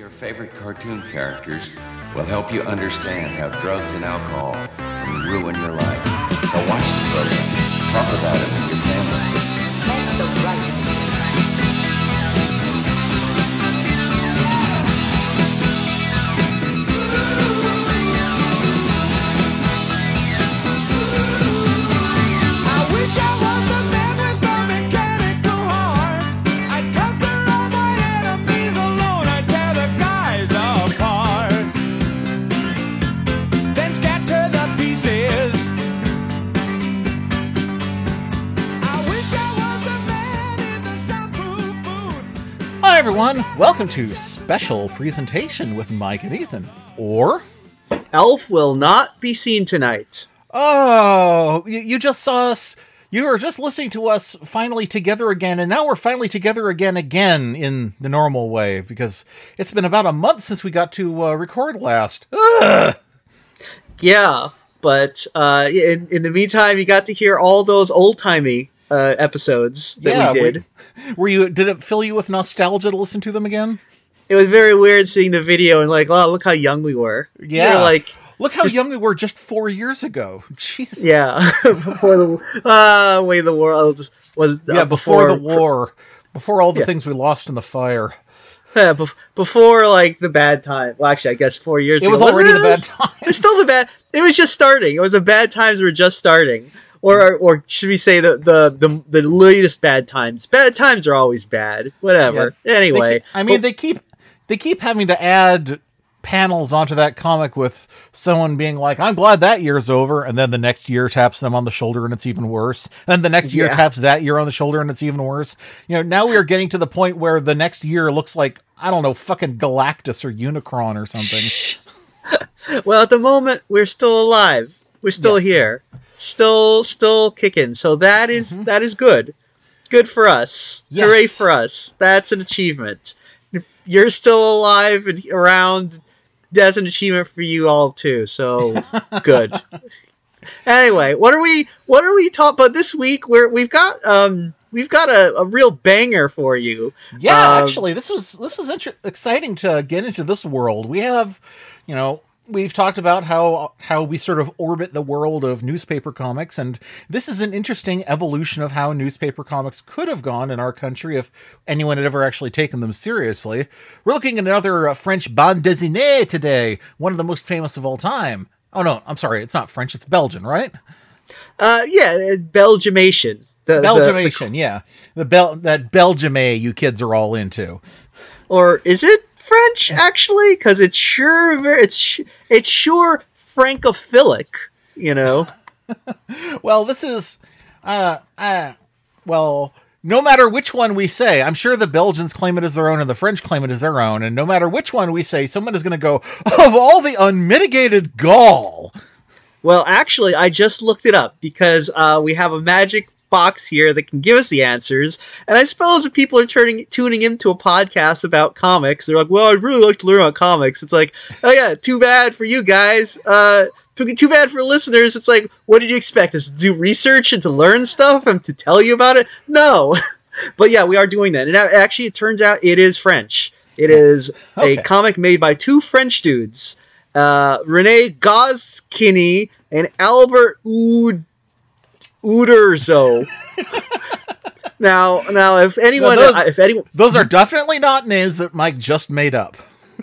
your favorite cartoon characters will help you understand how drugs and alcohol can ruin your life. So watch the program. Talk about it with your family. The right everyone. Welcome to special presentation with Mike and Ethan. Or, Elf will not be seen tonight. oh, you, you just saw us. You were just listening to us finally together again, and now we're finally together again, again in the normal way because it's been about a month since we got to uh, record last. Ugh. Yeah, but uh, in, in the meantime, you got to hear all those old timey uh, episodes that Yeah, we did. Were, were you? Did it fill you with nostalgia to listen to them again? It was very weird seeing the video and like, oh, look how young we were. Yeah. You're like, Look how Just- young we were just four years ago. Jesus. yeah, before the uh, way the world was. uh, Yeah, before, the war, before all the Yeah. things we lost in the fire. Yeah, bef- before like the bad time. Well, actually, I guess four years. It ago. was already it? the bad time. It's still the bad. It was just starting. It was the bad times were just starting, or or should we say the the the, the latest bad times? Bad times are always bad. Whatever. They Anyway, keep- I mean, they keep they keep having to add panels onto that comic with someone being like, "I'm glad that year's over," and then the next year taps them on the shoulder and it's even worse. And the next year Yeah. taps that year on the shoulder and it's even worse. You know, now we are getting to the point where the next year looks like I don't know, fucking Galactus or Unicron or something. well, at the moment we're still alive. We're still Yes. here, still still kicking. So that is- that is good. Good for us. Mm-hmm. Yes. Hooray for us. That's an achievement. You're still alive and around. That's an achievement for you all too. So good. anyway, what are we? What are we talking about this week? Where we've got um we've got a, a real banger for you. Yeah, Um, actually, this was this is inter- exciting to get into this world. We have, you know, we've talked about how how we sort of orbit the world of newspaper comics, and this is an interesting evolution of how newspaper comics could have gone in our country if anyone had ever actually taken them seriously. We're looking at another uh, French bande dessinée today, one of the most famous of all time. Oh no, I'm sorry, it's not French; it's Belgian, right? Uh, yeah, uh, Belgiumation. The, the- the- Belgiumation, yeah, the Bel that Belgiumé you kids are all into. or is it French actually? Because it's sure very, it's it's sure francophilic. You know, Well, this is, uh, uh, well, no matter which one we say, I'm sure the Belgians claim it as their own and the French claim it as their own. And no matter which one we say, someone is going to go, of all the unmitigated gall. well, actually, I just looked it up because uh, we have a magic box here that can give us the answers. And I suppose if people are turning tuning into a podcast about comics, they're like, "Well, I'd really like to learn about comics." It's like, oh yeah, too bad for you guys. Uh, too bad for listeners. It's like, what did you expect us to do research and to learn stuff and to tell you about it? No. but yeah, we are doing that. And actually, it turns out it is French. It is Okay. a comic made by two French dudes, uh, Rene Goscinny and Albert Oud- Uderzo. now, now, if anyone, those- if anyone, Those are definitely not names that Mike just made up.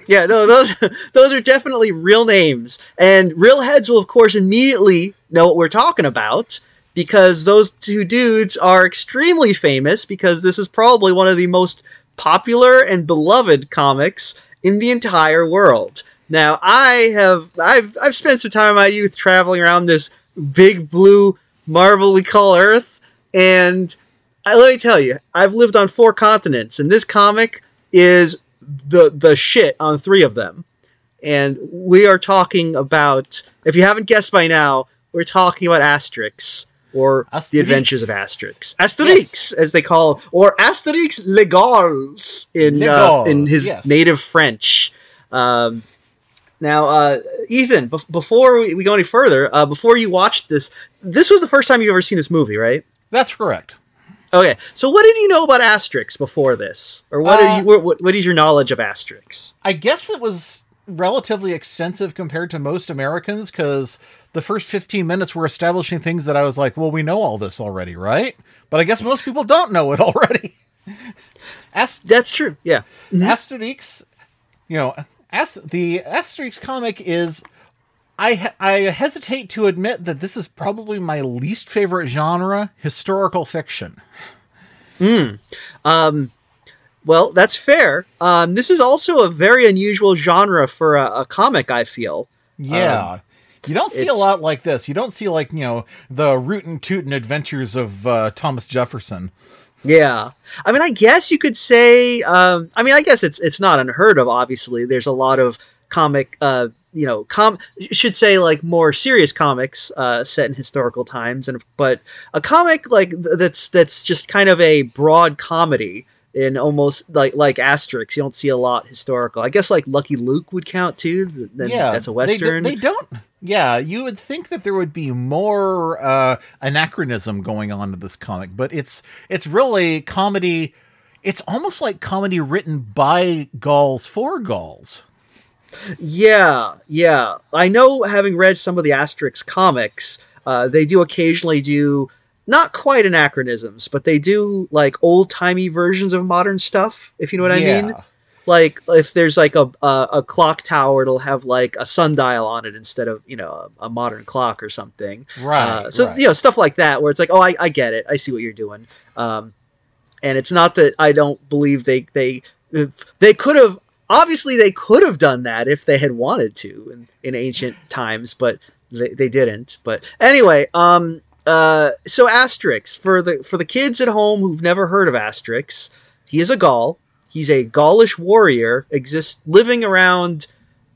yeah, no, those those are definitely real names, and real heads will, of course, immediately know what we're talking about because those two dudes are extremely famous. Because this is probably one of the most popular and beloved comics in the entire world. Now, I have I've I've spent some time in my youth traveling around this big blue marvel we call Earth, and I, let me tell you, I've lived on four continents, and this comic is the the shit on three of them. And we are talking about, if you haven't guessed by now, we're talking about Asterix or the Adventures of Asterix, Asterix as they call, or Asterix Legals in uh, in his yes. native French. Um, now, uh, Ethan, bef- before we, we go any further, uh, before you watched this, this was the first time you've ever seen this movie, right? That's correct. Okay, so what did you know about Asterix before this, or what Uh, are you? What, what, what is your knowledge of Asterix? I guess it was relatively extensive compared to most Americans because the first 15 minutes were establishing things that I was like, well, we know all this already, right? But I guess most people don't know it already. Ast- That's true. Yeah. Asterix, you know, As- the Asterix comic is. I I hesitate to admit that this is probably my least favorite genre, historical fiction. Hmm. Well, that's fair. Um, this is also a very unusual genre for a, a comic. I feel. Yeah. you don't see a lot like this. You don't see like, you know, the rootin' tootin' adventures of uh, Thomas Jefferson. Yeah, I mean, I guess you could say. Um, I mean, I guess it's it's not unheard of. Obviously, there's a lot of comic. Uh, you know, com should say like more serious comics uh, set in historical times, and but a comic like th- that's that's just kind of a broad comedy in almost like like Asterix. You don't see a lot historical. I guess like Lucky Luke would count too. Then yeah. that's a they western. They, don't. Yeah, you would think that there would be more uh, anachronism going on in this comic, but it's it's really comedy. It's almost like comedy written by Gauls for Gauls. Yeah, yeah. I know, having read some of the Asterix comics, uh, they do occasionally do not quite anachronisms, but they do like old timey versions of modern stuff. If you know what I mean. Like if there's like a, a a clock tower, it'll have like a sundial on it instead of you know a, a modern clock or something. Right. Uh, so right. you know stuff like that, where it's like, oh, I, I get it, I see what you're doing. Um, and it's not that I don't believe they they they could have obviously they could have done that if they had wanted to in, in ancient times, but they, they didn't. But anyway, um, uh, so Asterix for the for the kids at home who've never heard of Asterix, he is a Gaul. He's a Gaulish warrior, exists living around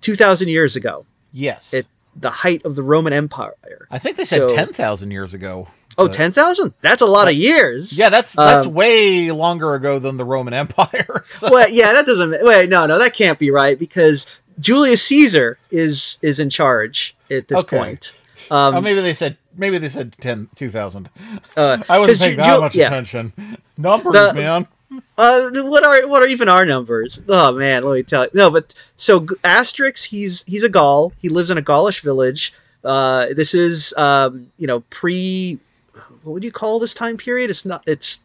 two thousand years ago, yes. at the height of the Roman Empire. I think they said so- 10,000 years ago. Oh, But- 10,000? That's a lot of years. Yeah, that's that's Um, way longer ago than the Roman Empire. So. Well, yeah, that doesn't. Wait, no, no, that can't be right because Julius Caesar is is in charge at this Okay. point. Um, oh, maybe they said maybe they said 10 2000. uh, I wasn't paying Ju- that Ju- much yeah. attention. Numbers, The- man. Uh, what are what are even our numbers? Oh man, let me tell you. No, but so Asterix, he's he's a Gaul. He lives in a Gaulish village. Uh, this is um, you know pre. What would you call this time period? It's not. It's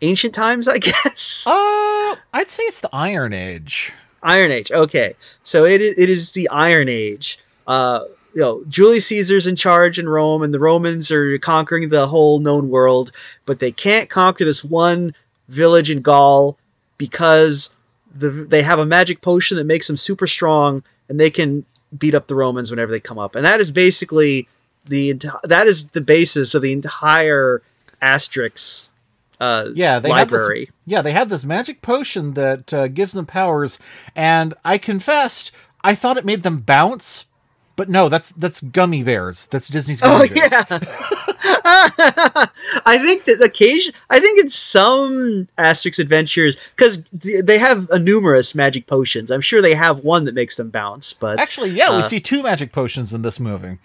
ancient times, I guess. Uh, I'd say it's the Iron Age. Iron Age. Okay, so it is, it is the Iron Age. Uh, you know, Julius Caesar's in charge in Rome, and the Romans are conquering the whole known world, but they can't conquer this one village in Gaul because the, they have a magic potion that makes them super strong, and they can beat up the Romans whenever they come up. And that is basically the enti- that is the basis of the entire Asterix. Uh, Yeah, they library. have this. Yeah, they have this magic potion that uh, gives them powers, and I confessed I thought it made them bounce, but no, that's that's gummy bears. That's Disney's Oh gummy bears. yeah. I think that occasion I think in some Asterix adventures because they have a numerous magic potions. I'm sure they have one that makes them bounce. But Actually, yeah, we Uh, see two magic potions in this movie.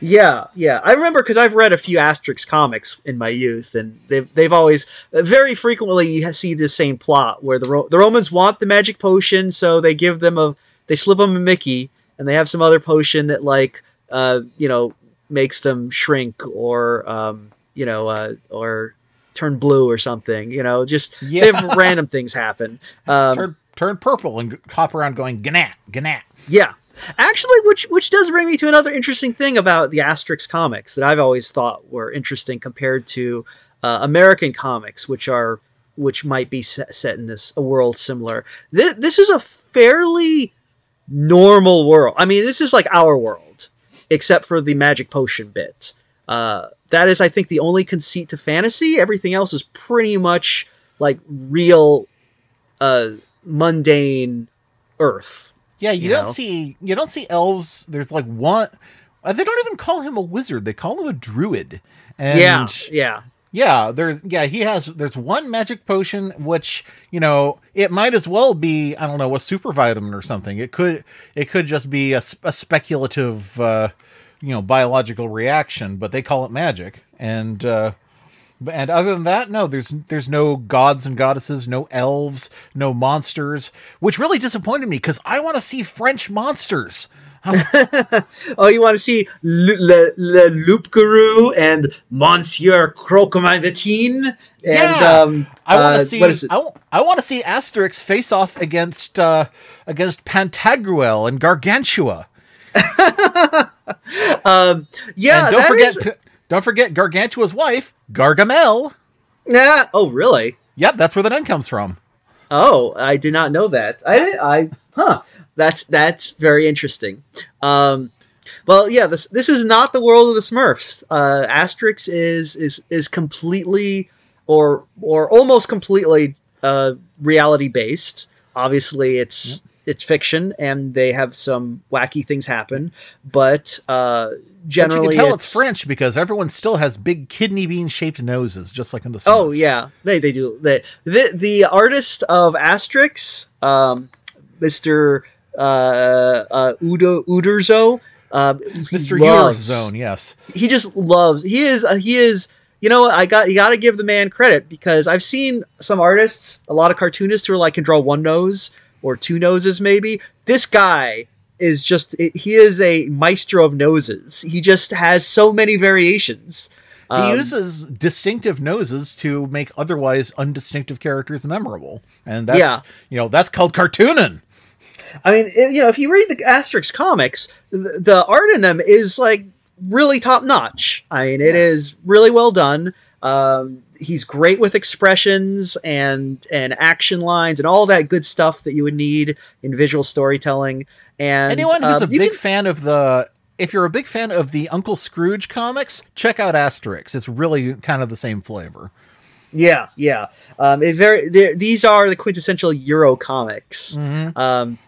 Yeah, yeah, I remember because I've read a few Asterix comics in my youth, and they've they've always very frequently you see the same plot where the Ro- the Romans want the magic potion, so they give them a they slip them a Mickey, and they have some other potion that like uh you know makes them shrink or um you know uh or turn blue or something. You know, just Yeah. they have random things happen. Um, Turn turn purple and hop around going gnat gnat. Yeah. Actually, which which does bring me to another interesting thing about the Asterix comics that I've always thought were interesting compared to uh, American comics, which are which might be set, in this a world similar. This, this is a fairly normal world. I mean, this is like our world, except for the magic potion bit. Uh, that is, I think, the only conceit to fantasy. Everything else is pretty much like real, uh, mundane Earth. Yeah, you, You don't know? see you don't see elves. There's like one. Uh, they don't even call him a wizard. They call him a druid. And yeah, yeah. Yeah, there's yeah, he has there's one magic potion which, you know, it might as well be, I don't know, a super vitamin or something. It could it could just be a speculative uh, you know, biological reaction, but they call it magic. And uh And other than that, no, there's there's no gods and goddesses, no elves, no monsters, which really disappointed me because I want to see French monsters. Oh, you want to see Le, Le, Le Loup-Garou and Monsieur Croquemine and Yeah. um, I want uh, to see. what is it? I, want to see Asterix face off against uh, against Pantagruel and Gargantua. yeah, and don't forget, is- don't forget Gargantua's wife, Gargamel. Nah. Oh, really? Yep, that's where the name comes from. Oh, I did not know that. I. I huh. That's that's very interesting. Um, well, yeah. This this is not the world of the Smurfs. Uh, Asterix is is is completely or or almost completely uh, reality based. Obviously, it's it's fiction, and they have some wacky things happen. But uh, But generally, you can tell it's, French because everyone still has big kidney bean shaped noses, just like in the. Oh yeah, they they do. They, the the artist of Asterix, um, Mister uh, uh, Udo Uderzo, uh, Mr. loves- Zone, yes. He just loves. He is. Uh, he is. You know, I got you got to give the man credit because I've seen some artists, a lot of cartoonists who are like can draw one nose or two noses maybe. This guy is just he is a maestro of noses. He just has so many variations. He Um, uses distinctive noses to make otherwise undistinctive characters memorable, and that's Yeah. you know that's called cartooning. I mean, you know, if you read the Asterix comics, the, the art in them is like really top notch. I mean, it is really well done. Um, he's great with expressions and and action lines and all that good stuff that you would need in visual storytelling. And Anyone who's um, a big can- fan of the if you're a big fan of the Uncle Scrooge comics, check out Asterix. It's really kind of the same flavor. Yeah, yeah. Um, it very these are the quintessential Euro comics. Um,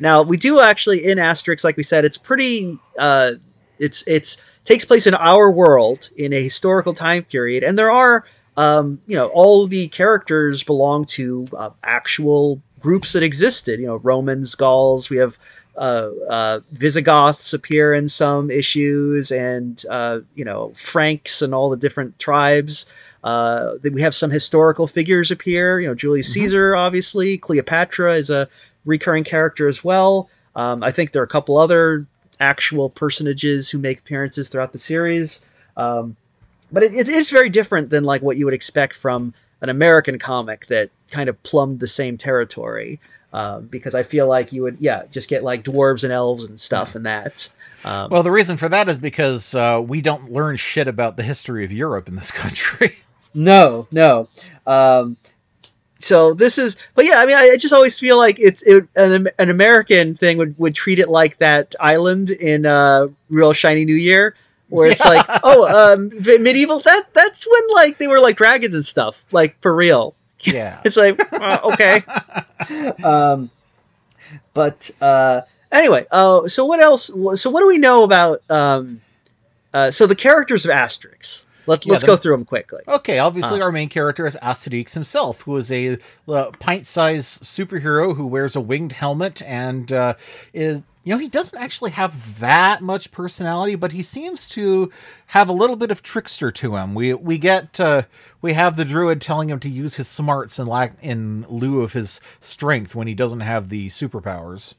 now we do actually in Asterix, like we said, it's pretty. Uh, it's it's takes place in our world in a historical time period, and there are um, you know all the characters belong to uh, actual groups that existed. You know, Romans, Gauls. We have uh, uh, Visigoths appear in some issues, and uh, you know Franks and all the different tribes. Uh, we have some historical figures appear. You know, Julius Caesar, obviously. Cleopatra is a recurring character as well. Um, I think there are a couple other actual personages who make appearances throughout the series. Um, but it, it is very different than like what you would expect from an American comic that kind of plumbed the same territory. Um, because I feel like you would, yeah, just get like dwarves and elves and stuff and that. Um, Well, the reason for that is because uh, we don't learn shit about the history of Europe in this country. No, no. Um, so this is, but yeah, I mean, I, I just always feel like it's it, an, an American thing would, would treat it like that island in uh, Real Shiny New Year, where it's like, oh, um, v- medieval. That that's when like they were like dragons and stuff, like for real. yeah. It's like uh, okay. um, but uh, anyway, uh, so what else? So what do we know about? Um, uh, so the characters of Asterix. Let, Yeah, let's go through them quickly. Okay, Uh. obviously our main character is Asterix himself, who is a uh, pint-sized superhero who wears a winged helmet and uh, is you know he doesn't actually have that much personality, but he seems to have a little bit of trickster to him. We we get uh, we have the druid telling him to use his smarts in lack in lieu of his strength when he doesn't have the superpowers.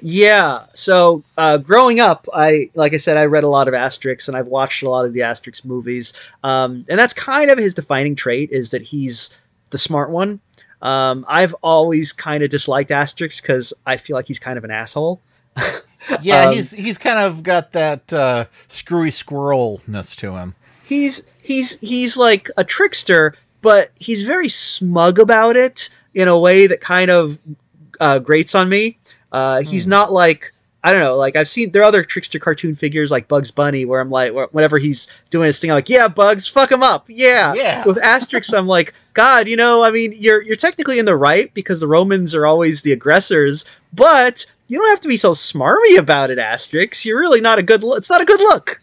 Yeah. So uh, growing up, I like I said, I read a lot of Asterix, and I've watched a lot of the Asterix movies. Um, and that's kind of his defining trait is that he's the smart one. Um, I've always kind of disliked Asterix because I feel like he's kind of an asshole. Yeah, Um, he's he's kind of got that uh, screwy squirrelness to him. He's he's he's like a trickster, but he's very smug about it in a way that kind of uh, grates on me. Uh, he's not like I don't know. Like I've seen there are other trickster cartoon figures like Bugs Bunny, where I'm like, wh- whenever he's doing his thing, I'm like, yeah, Bugs, fuck him up, yeah. Yeah. With Asterix, I'm like, God, you know, I mean, you're you're technically in the right because the Romans are always the aggressors, but you don't have to be so smarmy about it, Asterix. You're really not a good. Lo- it's not a good look.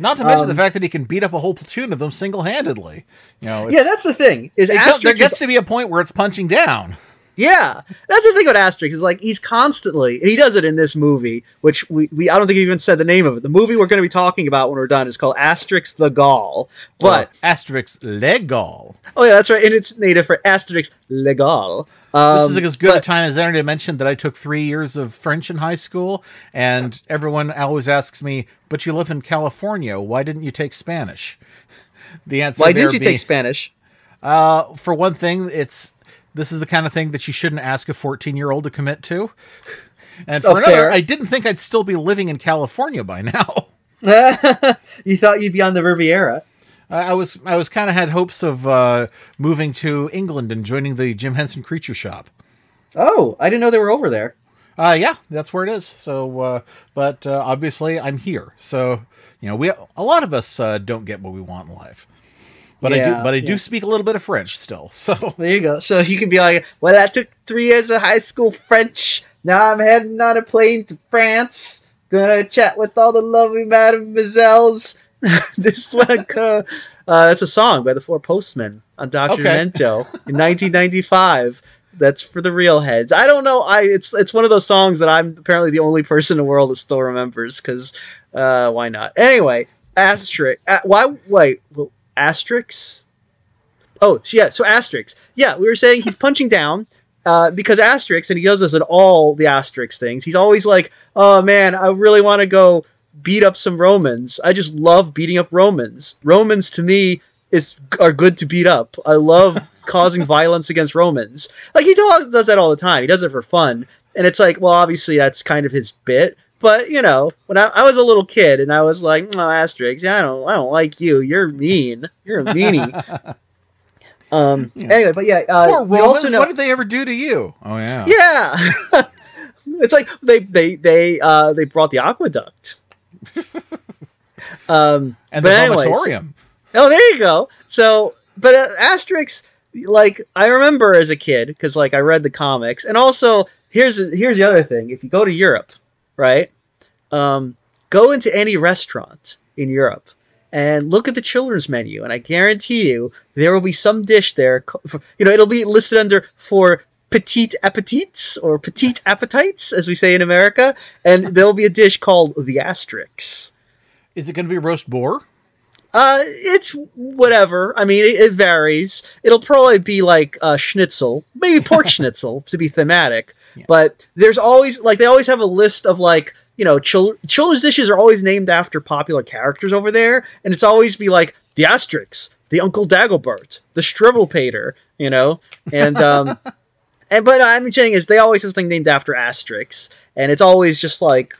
Not to mention Um, the fact that he can beat up a whole platoon of them single handedly. You know, Yeah, that's the thing. Is It Asterix there is gets to be a point where it's punching down. Yeah, that's the thing about Asterix is like he's constantly, and he does it in this movie, which we, we I don't think we even said the name of it. The movie we're going to be talking about when we're done is called Asterix the Gaul. But Or Asterix legal. oh yeah, that's right, and it's native for Asterix legal. Um, This is like as good a but- time as any to mention that I took three years of French in high school, and everyone always asks me, "But you live in California. Why didn't you take Spanish?" The answer. Is Why didn't you take Spanish? Uh, for one thing, it's this is the kind of thing that you shouldn't ask a 14 year old to commit to. And for Oh, another, fair. I didn't think I'd still be living in California by now. You thought you'd be on the Riviera. I I was I was kind of had hopes of uh, moving to England and joining the Jim Henson Creature Shop. Oh, I didn't know they were over there. Uh, yeah, that's where it is. So, uh, but uh, obviously, I'm here. So, you know, we a lot of us uh, don't get what we want in life. But I do. But I do yeah. speak a little bit of French still. So, There you go. So you can be like, well, I took three years of high school French. Now I'm heading on a plane to France. Gonna chat with all the lovely mademoiselles. this one, uh, that's a song by the Four Postmen on Doctor Okay. In 1995. That's for the real heads. I don't know. I it's it's one of those songs that I'm apparently the only person in the world that still remembers. Because uh, why not? Anyway, asterisk. Uh, why? Wait. Well, asterisks. Oh, yeah. So Asterix. Yeah, we were saying he's punching down uh, because Asterix, and he does this in all the Asterix things. He's always like, "Oh man, I really want to go beat up some Romans. I just love beating up Romans. Romans to me is are good to beat up. I love causing violence against Romans. Like he does, does that all the time. He does it for fun, and it's like, well, obviously that's kind of his bit." But you know, when I, I was a little kid and I was like, "Oh, Asterix, yeah, I don't, I don't like you. You're mean. You're a meanie." Um. Anyway, but yeah, uh, poor Romans. also know, what did they ever do to you? Oh yeah. yeah, it's like they they they uh they brought the aqueduct. um. And the anyways- vomitorium. Oh, there you go. So, but uh, Asterix, like I remember as a kid because like I read the comics, and also here's here's the other thing: if you go to Europe, right, um, go into any restaurant in Europe and look at the children's menu, and I guarantee you there will be some dish there. for- You know, it'll be listed under for petite appetites or petite appetites, as we say in America, and there'll be a dish called the Asterix. Is it going to be roast boar? Uh, it's whatever. I mean, it, it varies. It'll probably be like uh, schnitzel, maybe pork schnitzel to be thematic. But there's always like they always have a list of like you know chil- children's dishes are always named after popular characters over there, and it's always be like the Asterix, the Uncle Dagobert, the Shrivelpater, you know, and um, and but I'm saying is they always have something named after Asterix, and it's always just like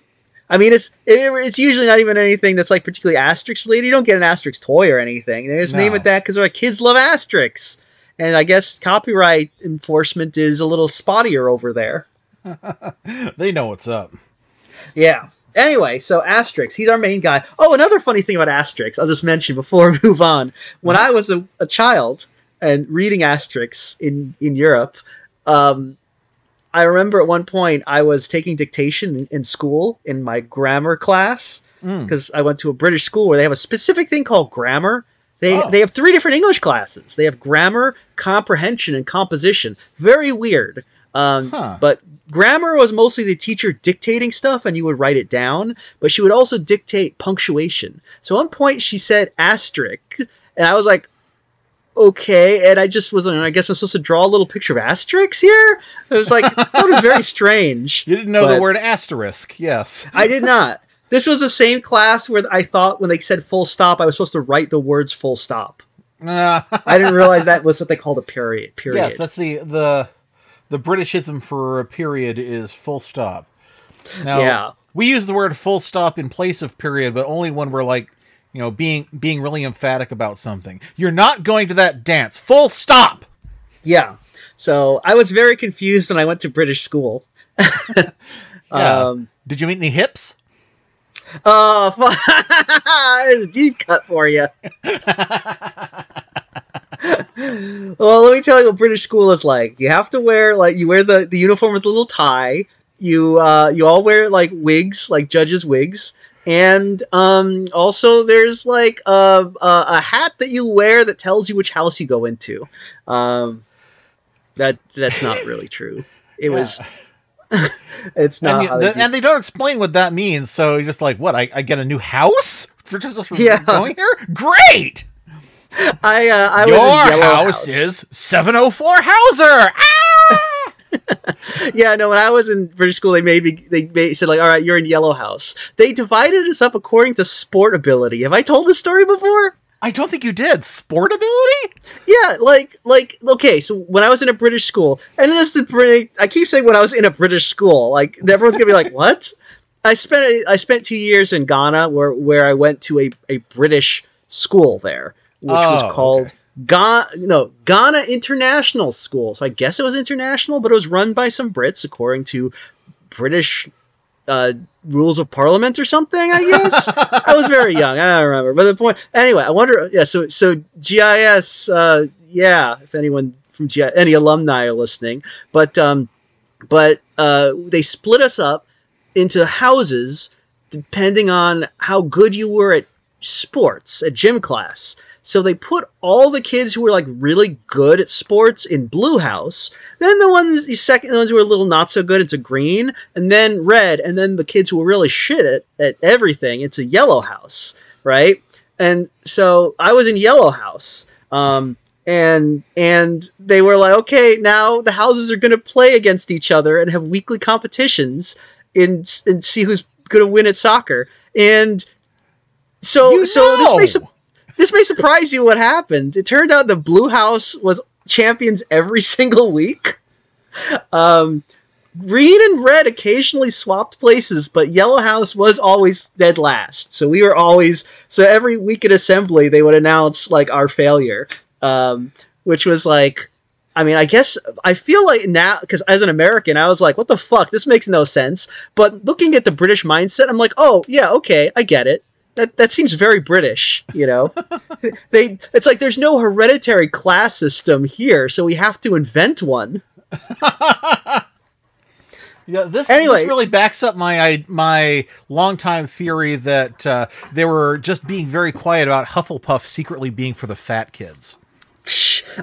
I mean, it's it, it's usually not even anything that's like particularly Asterix related. You don't get an Asterix toy or anything. They just name it that because our kids love Asterix, and I guess copyright enforcement is a little spottier over there. They know what's up. Yeah. Anyway, so Asterix, he's our main guy. Oh, another funny thing about Asterix, I'll just mention before we move on. When I was a, a child and reading Asterix in in Europe, um, I remember at one point I was taking dictation in, school in my grammar class because I went to a British school where they have a specific thing called grammar. They Oh. they have three different English classes. They have grammar, comprehension, and composition. Very weird. Um, Huh. But grammar was mostly the teacher dictating stuff, and you would write it down. But she would also dictate punctuation. So at one point she said asterisk, and I was like, okay. And I just was, I guess I'm supposed to draw a little picture of asterisks here. It was like that was very strange. You didn't know the word asterisk. Yes. I did not. This was the same class where I thought when they said full stop, I was supposed to write the words full stop. Uh, I didn't realize that was what they called a period. Period. yes, that's the the the Britishism for a period is full stop. Now, Yeah. we use the word full stop in place of period, but only when we're like, you know, being being really emphatic about something. You're not going to that dance. Full stop. yeah. So I was very confused when I went to British school. Yeah. Um, Did you meet any hips? oh, fu- there's a deep cut for you. well, let me tell you what British school is like. You have to wear like you wear the, the uniform with a little tie. You uh, you all wear like wigs, like judges' wigs, and um, also there's like a, a a hat that you wear that tells you which house you go into. Um, that that's not really true. It was. it's not. and, you- the- and they don't explain what that means. So you're just like, what? I, I get a new house for just, for Yeah. going here? Great. I uh, I Your was Yellow house, is 704 Hauser. Ah! yeah, no. When I was in British school, they made me. They made, said like, "All right, you're in Yellow House." They divided us up according to sport ability. Have I told this story before? I don't think you did. Sport ability? Yeah, like like okay. So when I was in a British school, and this the I keep saying when I was in a British school, like everyone's gonna be like, "What?" I spent I spent two years in Ghana, where where I went to a, a British school there, which Oh, was called okay. Ghana no Ghana International School. So I guess it was international, but it was run by some Brits according to British uh, rules of parliament or something. I guess I was very young. I don't remember. But the point, anyway, I wonder. Yeah. So so GIS. Uh, yeah. If anyone from any alumni are listening, but um, but uh, they split us up into houses depending on how good you were at sports at gym class. So they put all the kids who were like really good at sports in blue house. Then the ones the second the ones who were a little not so good into green, and then red, and then the kids who were really shit at, at everything it's a yellow house, right? And so I was in yellow house. Um, and and they were like, okay, now the houses are going to play against each other and have weekly competitions in and see who's going to win at soccer. And so You so this may know. This may surprise you what happened. It turned out the Blue House was champions every single week. Um, Green and Red occasionally swapped places, but Yellow House was always dead last. So we were always so every week at assembly they would announce like our failure, um, which was like. I mean, I guess I feel like now because as an American, I was like, "What the fuck? This makes no sense." But looking at the British mindset, I'm like, "Oh yeah, okay, I get it. That that seems very British." You know, they it's like there's no hereditary class system here, so we have to invent one. Yeah, this, Anyway. this really backs up my my longtime theory that uh, they were just being very quiet about Hufflepuff secretly being for the fat kids.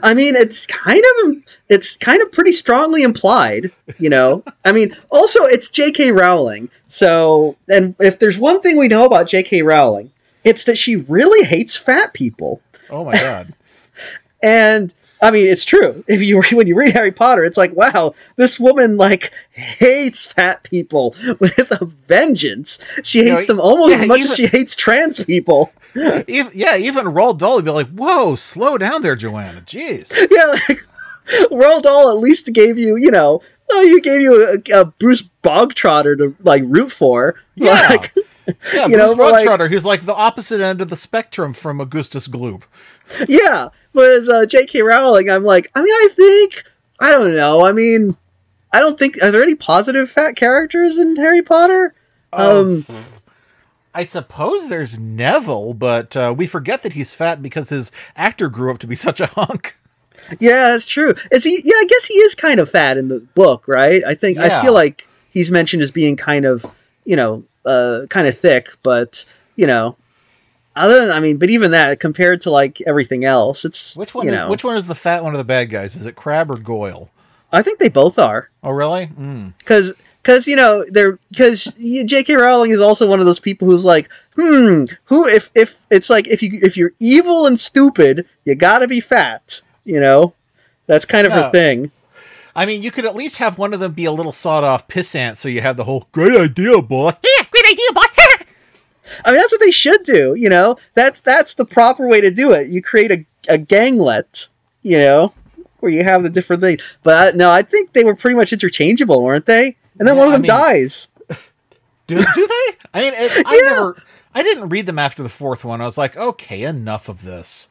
I mean, it's kind of it's kind of pretty strongly implied, you know. I mean, also it's J.K. Rowling, so and if there's one thing we know about J.K. Rowling, it's that she really hates fat people. Oh my god! And I mean, it's true. If you when you read Harry Potter, it's like, wow, this woman like hates fat people with a vengeance. She You know, hates them almost yeah, as much even- as she hates trans people. even, yeah, even Roald Dahl would be like, "Whoa, slow down there, Joanna. Jeez." yeah, like Roald Dahl at least gave you, you know, oh, you gave you a, a Bruce Bogtrotter to like root for. Yeah. Like, Yeah, You Bruce know, but, like- who's like the opposite end of the spectrum from Augustus Gloop. yeah. Whereas uh, J.K. Rowling, I'm like, I mean, I think, I don't know. I mean, I don't think are there any positive fat characters in Harry Potter? Um, I suppose there's Neville, but uh, we forget that he's fat because his actor grew up to be such a hunk. yeah, that's true. Is he? Yeah, I guess he is kind of fat in the book, right? I think I feel like he's mentioned as being kind of, you know, uh, kind of thick, but you know, other than I mean, but even that compared to like everything else, it's Which one? You is, know, which one is the fat one of the bad guys? Is it Crabbe or Goyle? I think they both are Oh, really? Mm. Because because you know they're because J.K. Rowling is also one of those people who's like, hmm, who if if it's like if you if you're evil and stupid, you gotta be fat, you know. That's kind of Yeah. her thing. I mean, you could at least have one of them be a little sawed-off pissant, so you have the whole "great idea, boss." Yeah, great idea, boss. I mean, that's what they should do. You know, that's that's the proper way to do it. You create a, a ganglet, you know, where you have the different things. But uh, no, I think they were pretty much interchangeable, weren't they? And then Yeah, one of I them mean- dies. do, do they? I mean, it, I Yeah. never. I didn't read them after the fourth one. I was like, okay, enough of this.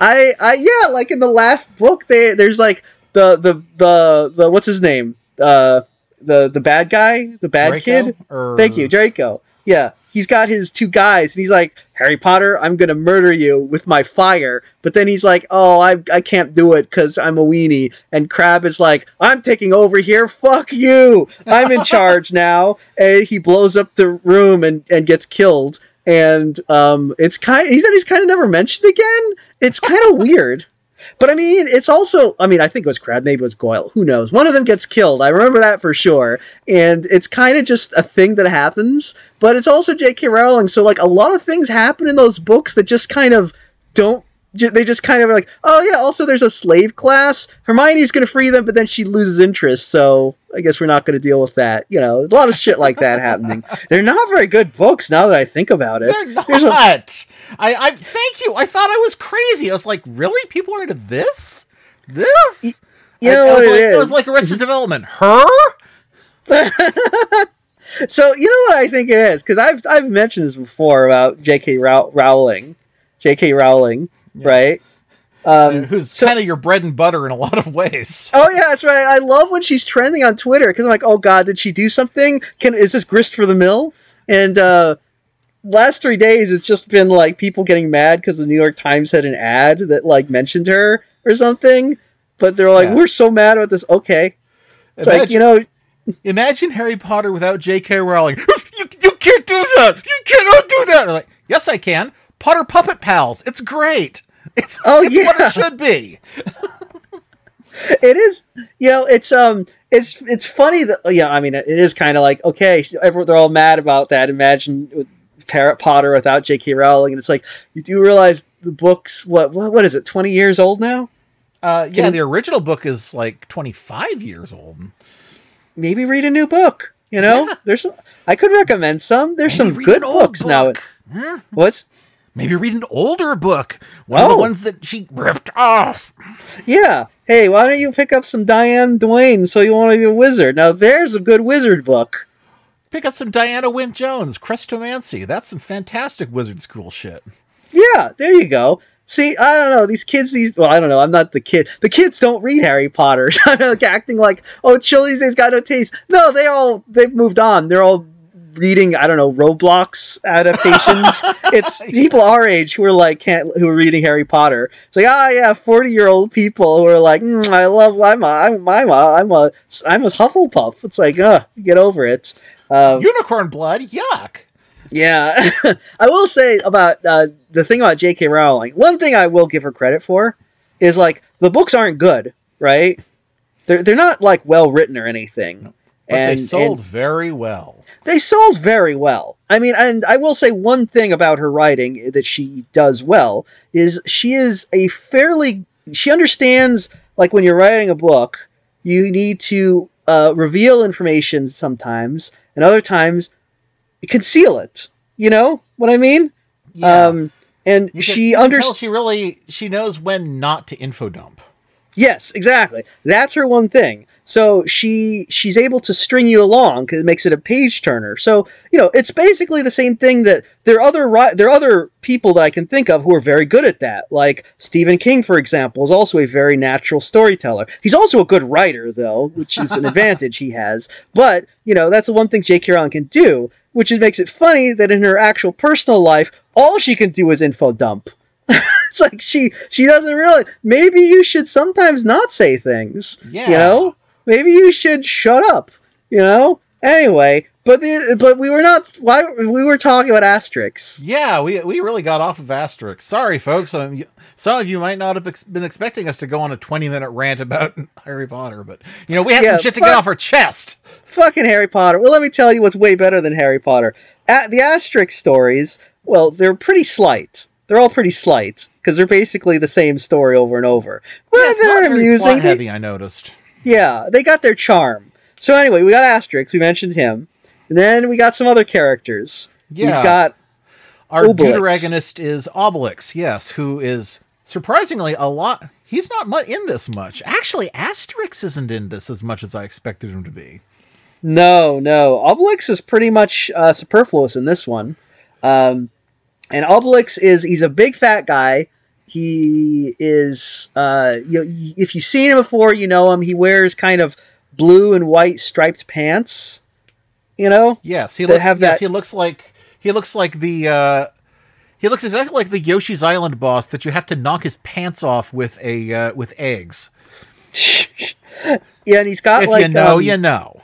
I, I, yeah, like in the last book, they there's like the the the the what's his name, uh, the the bad guy, the bad Draco? kid. Or- Thank you, Draco. Yeah, he's got his two guys, and he's like, Harry Potter, I'm gonna murder you with my fire. But then he's like, Oh, I I can't do it because I'm a weenie. And Crabbe is like, I'm taking over here. Fuck you. I'm in charge now. And he blows up the room and and gets killed. And um, it's kind. He said he's kind of never mentioned again. It's kind of weird. But I mean, it's also, I mean, I think it was Crabbe, maybe it was Goyle, who knows? One of them gets killed. I remember that for sure. And it's kind of just a thing that happens, but it's also J.K. Rowling. So, like, a lot of things happen in those books that just kind of don't. They just kind of are like, oh yeah. Also, there's a slave class. Hermione's gonna free them, but then she loses interest. So I guess we're not gonna deal with that. You know, a lot of shit like that happening. They're not very good books now that I think about it. They're not. There's a- I, I thank you. I thought I was crazy. I was like, really? People are into this? This? you I- know I what was it like, is. It was like Arrested Development. Her? So you know what I think it is because I've I've mentioned this before about J.K. Row- Rowling, J.K. Rowling, right? Um, Who's so- kind of your bread and butter in a lot of ways. oh yeah, that's right. I love when she's trending on Twitter because I'm like, oh god, did she do something? Can is this grist for the mill? And uh, last three days, it's just been like people getting mad because the New York Times had an ad that like mentioned her or something. But they're like, Yeah. we're so mad about this. Okay, it's like you know, Imagine Harry Potter without J.K. Rowling. You, you can't do that. You cannot do that. I'm like, yes, I can. Potter Puppet Pals. It's great. It's, Oh, it's what yeah. it should be. it is you know it's um it's it's funny that yeah i mean it is kind of like okay everyone they're all mad about that imagine Parrot Potter without J.K. Rowling, and it's like you do realize the books. What what, what is it? Twenty years old now? Uh, yeah, Can- the original book is like 25 years old. Maybe read a new book. You know, Yeah. there's I could recommend some. There's Maybe some good books now. book. Huh? What? Maybe read an older book. One of Oh. the ones that she ripped off. Yeah. Hey, why don't you pick up some Diane Duane so you want to be a wizard? Now there's a good wizard book. Pick up some Diana Wynne Jones, Chrestomanci. That's some fantastic wizard school shit. Yeah, there you go. See, I don't know these kids. These well, I don't know. I'm not the kid. The kids don't read Harry Potter. I'm like acting like oh, children these days got no taste. No, they all they've moved on. They're all reading I don't know Roblox adaptations. it's people our age who are like can't who are reading Harry Potter. It's like ah yeah, forty year old people who are like mm, I love I'm a, I'm I'm a, I'm a I'm a Hufflepuff. It's like uh get over it. Um, Unicorn blood, yuck. yeah, I will say about uh, the thing about J.K. Rowling. One thing I will give her credit for is like the books aren't good, right? They're they're not like well written or anything, But and they sold and very well. they sold very well. I mean, and I will say one thing about her writing that she does well is she is a fairly she understands like when you're writing a book, you need to uh, reveal information sometimes, and other times conceal it. You know what I mean? Yeah. Um, and can- she you can tell understands. She really she knows when not to info dump. Yes, exactly. That's her one thing. So she she's able to string you along because it makes it a page turner. So you know it's basically the same thing that there are other ri- there are other people that I can think of who are very good at that. Like Stephen King, for example, is also a very natural storyteller. He's also a good writer, though, which is an advantage he has. But you know that's the one thing J.K. Rowling can do, which is makes it funny that in her actual personal life, all she can do is info dump. it's like she she doesn't really maybe you should sometimes not say things Yeah. you know maybe you should shut up you know anyway but the, but we were not why we were talking about asterisks Yeah, we we really got off of Asterix. Sorry, folks. Um, some of you might not have ex- been expecting us to go on a twenty minute rant about Harry Potter, but you know we had Yeah, some shit to fuck- get off our chest. fucking harry potter well let me tell you what's way better than harry potter at the asterisk stories well they're pretty slight they're all pretty slight because they're basically the same story over and over but Yeah, they're amusing heavy. I noticed. Yeah, they got their charm. So anyway, we got Asterix. We mentioned him, and then we got some other characters. Yeah. We've got Our Obelix. deuteragonist is Obelix, yes, who is surprisingly a lot. He's not mu- in this much. Actually, Asterix isn't in this as much as I expected him to be. no, no. Obelix is pretty much uh, superfluous in this one. Um, and Obelix is he's a big fat guy. He is uh, you, if you've seen him before, you know him. He wears kind of blue and white striped pants. You know, Yes, he looks. have yes, that- he looks like he looks like the. Uh, he looks exactly like the Yoshi's Island boss that you have to knock his pants off with a uh, with eggs. yeah, and he's got If like you know, um, you know.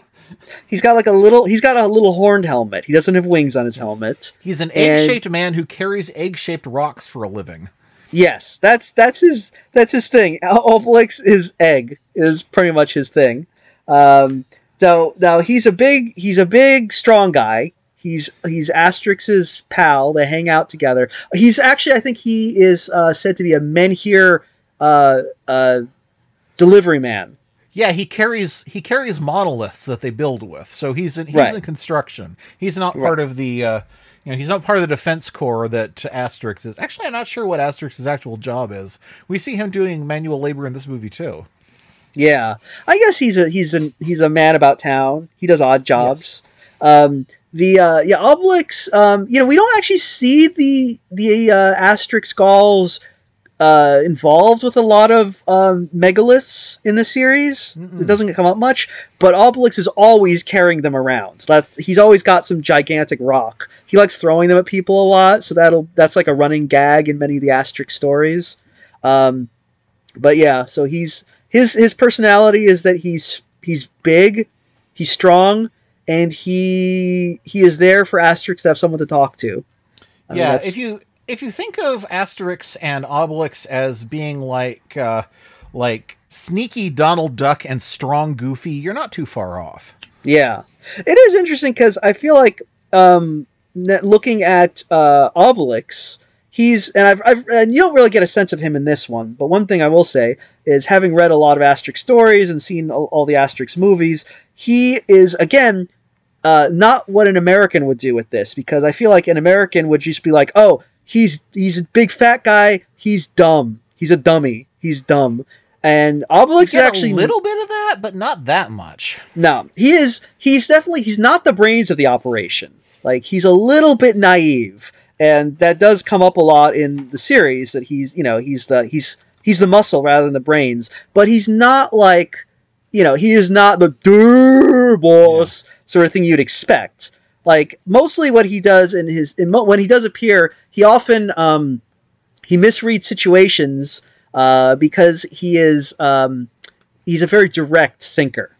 he's got like a little he's got a little horned helmet. He doesn't have wings on his helmet. He's an egg-shaped man who carries egg-shaped rocks for a living. Yes, that's that's his that's his thing. Obelix is egg is pretty much his thing. Um, so now he's a big he's a big strong guy. He's he's Asterix's pal. They hang out together. He's actually I think he is uh, said to be a menhir uh, uh, delivery man. Yeah, he carries he carries monoliths that they build with. So he's in, he's Right. in construction. He's not part of the uh, you know he's not part of the defense corps that Asterix is. Actually, I'm not sure what Asterix's actual job is. We see him doing manual labor in this movie too. Yeah, I guess he's a he's a he's a man about town. He does odd jobs. Um, the uh, yeah Obelix. Um, you know, we don't actually see the the uh, Asterix Gauls uh, involved with a lot of um, megaliths in the series. It doesn't come up much, but Obelix is always carrying them around. That he's always got some gigantic rock. He likes throwing them at people a lot, so that'll that's like a running gag in many of the Asterix stories. Um, but yeah, so he's his his personality is that he's he's big, he's strong, and he he is there for Asterix to have someone to talk to. I yeah, that's- if you if you think of Asterix and Obelix as being like uh, like sneaky Donald Duck and strong Goofy, you're not too far off. Yeah, it is interesting because I feel like um, looking at uh, Obelix, he's and I've, I've and you don't really get a sense of him in this one. But one thing I will say is, having read a lot of Asterix stories and seen all, all the Asterix movies, he is again uh, not what an American would do with this because I feel like an American would just be like, oh, he's he's a big fat guy, he's dumb, he's a dummy, he's dumb. And Obelix is actually a little bit of that, but not that much. no, he is. He's definitely. He's not the brains of the operation. Like he's a little bit naive, and that does come up a lot in the series. That he's, you know, he's the he's he's the muscle rather than the brains. But he's not like, you know, he is not the "Durr boss sort of thing you'd expect. Like mostly what he does in his in mo- when he does appear, he often um he misreads situations uh, because he is um, he's a very direct thinker.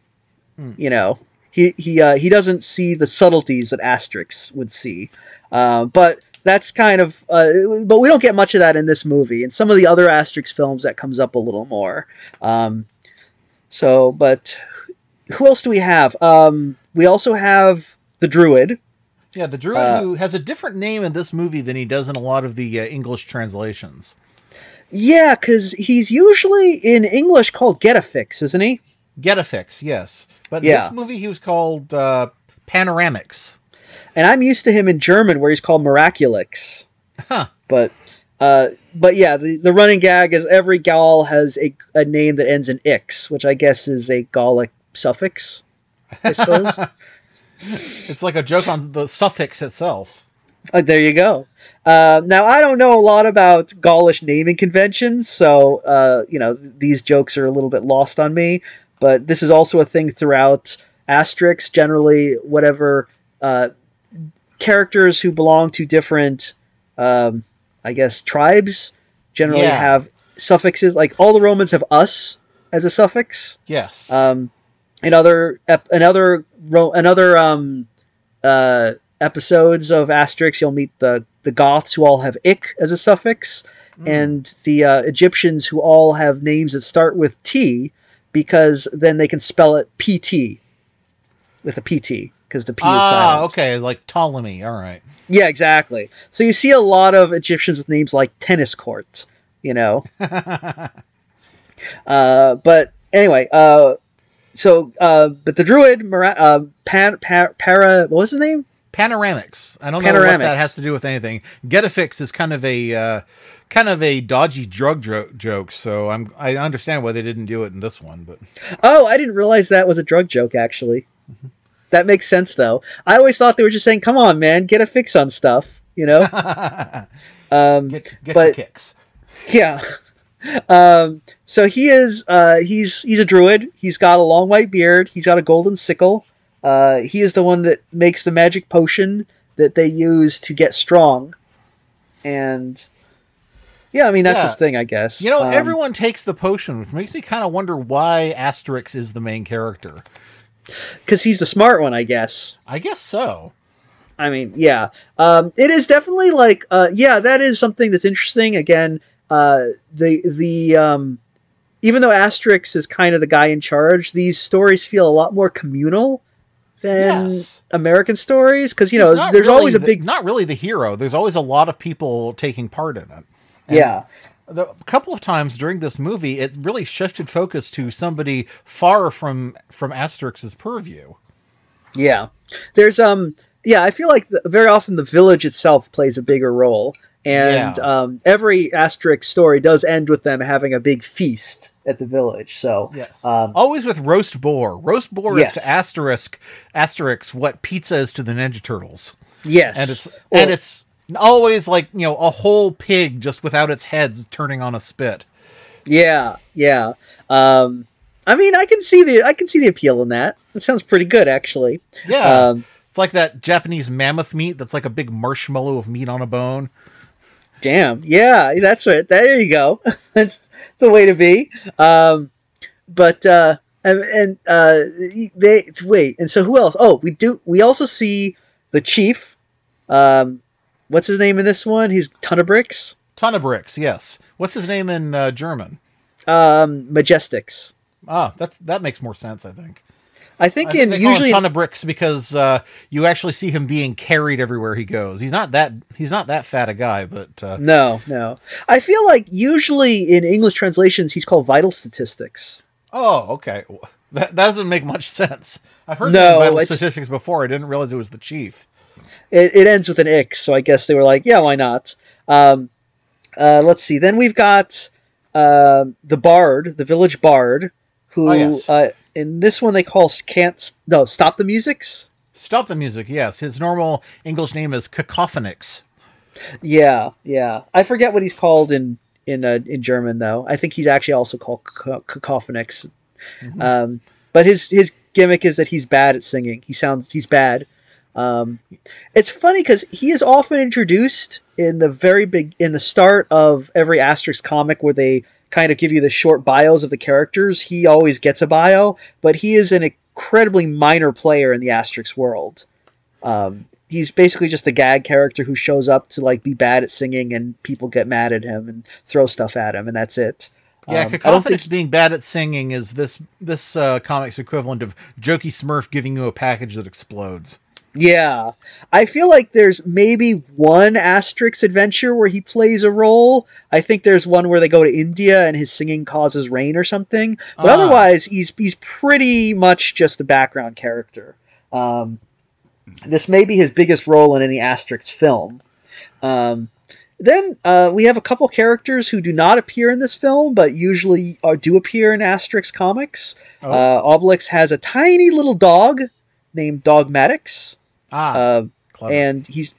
You know, he he uh, he doesn't see the subtleties that Asterix would see, uh, but that's kind of. Uh, but we don't get much of that in this movie. In some of the other Asterix films, that comes up a little more. Um, so, but who else do we have? Um, we also have the Druid. Yeah, the druid Uh, who has a different name in this movie than he does in a lot of the uh, English translations. Yeah, because he's usually in English called Getafix, isn't he? Getafix, yes, but in Yeah. this movie he was called uh, Panoramix. and I'm used to him in German where he's called Miraculix. Huh. But uh, but yeah, the, the running gag is every Gaul has a, a name that ends in ix, which I guess is a Gallic suffix, I suppose. It's like a joke on the suffix itself. Uh, there you go. Uh, now I don't know a lot about Gaulish naming conventions, so uh, you know these jokes are a little bit lost on me. But this is also a thing throughout Asterix. Generally, whatever uh, characters who belong to different, um, I guess, tribes generally Yeah. have suffixes. Like all the Romans have "us" as a suffix. Yes. Um, in other ep- in other in other um, uh, episodes of Asterix, you'll meet the the Goths who all have "ik" as a suffix, and the uh, Egyptians who all have names that start with T, because then they can spell it PT with a PT because the P is ah, silent. okay, like Ptolemy. All right. Yeah, exactly. So you see a lot of Egyptians with names like tennis court, you know. uh, but anyway, uh, so uh, but the druid, Mara- uh, Pan, pa- Para, what was his name? Panoramix. I don't know what that has to do with anything. Getafix is kind of a uh, kind of a dodgy drug dro- joke, so I'm I understand why they didn't do it in this one, but Oh, I didn't realize that was a drug joke. Actually, that makes sense though. I always thought they were just saying, "Come on, man, get a fix on stuff," you know. um, get get But- kicks. Yeah. Um, so he is uh, he's he's a druid. He's got a long white beard. He's got a golden sickle. Uh, he is the one that makes the magic potion that they use to get strong. And yeah, I mean that's Yeah. his thing, I guess. You know, Um, everyone takes the potion, which makes me kind of wonder why Asterix is the main character. because he's the smart one, I guess. I guess so. I mean, yeah, um, it is definitely like, uh, yeah, that is something that's interesting. Again, uh, the the um, even though Asterix is kind of the guy in charge, these stories feel a lot more communal than Yes. American stories because you know there's really always a the- big not really the hero. There's always a lot of people taking part in it. And yeah the, a couple of times during this movie, it really shifted focus to somebody far from from Asterix's purview. Yeah. There's um yeah, I feel like the, very often the village itself plays a bigger role and Yeah. um every Asterix story does end with them having a big feast at the village. So Yes. um Always with roast boar. Roast boar Yes. is to Asterisk Asterix what pizza is to the Ninja Turtles. yes. And it's Well, and it's always like, you know, a whole pig just without its heads turning on a spit. yeah, yeah. Um I mean, I can see the I can see the appeal in that. It sounds pretty good actually. Yeah. Um it's like that Japanese mammoth meat that's like a big marshmallow of meat on a bone. Damn. Yeah, that's right. There you go. that's that's a way to be. Um, but uh, and, and uh, they wait. And so who else? Oh, we do. We also see the chief. Um, what's his name in this one? He's ton of bricks. Ton of bricks, yes. What's his name in uh, German? Um, Majestix. Ah, that that makes more sense, I think. I think I think in call usually him ton of bricks because uh, you actually see him being carried everywhere he goes. He's not that he's not that fat a guy, but uh, no, no. I feel like usually in English translations he's called Vitalstatistix. oh, okay, that, that doesn't make much sense. I've heard No, Vitalstatistix before. I didn't realize it was the chief. it, it ends with an X, so I guess they were like, yeah, why not? Um, uh, let's see. Then we've got um the bard, the village bard, who Oh, yes. uh, in this one they call can't no stop the musics. Stop the music. Yes, his normal English name is Cacophonix. Yeah, yeah. I forget what he's called in in uh, in German though. I think he's actually also called Caco- Cacophonix. Mm-hmm. Um, but his his gimmick is that he's bad at singing. He sounds he's bad. Um, it's funny because he is often introduced in the very big in the start of every Asterix comic where they kind of give you the short bios of the characters. He always gets a bio, but he is an incredibly minor player in the Asterix world. Um, he's basically just a gag character who shows up to like be bad at singing and people get mad at him and throw stuff at him and that's it. Yeah, Um, I don't Cacophonix think- being bad at singing is this this uh, comic's equivalent of Jokey Smurf giving you a package that explodes. Yeah. I feel like there's maybe one Asterix adventure where he plays a role. I think there's one where they go to India and his singing causes rain or something. But Ah. otherwise, he's he's pretty much just a background character. Um, this may be his biggest role in any Asterix film. Um, then uh, we have a couple characters who do not appear in this film, but usually are, do appear in Asterix comics. Oh. Uh, Obelix has a tiny little dog named Dogmatix Ah, uh, and he's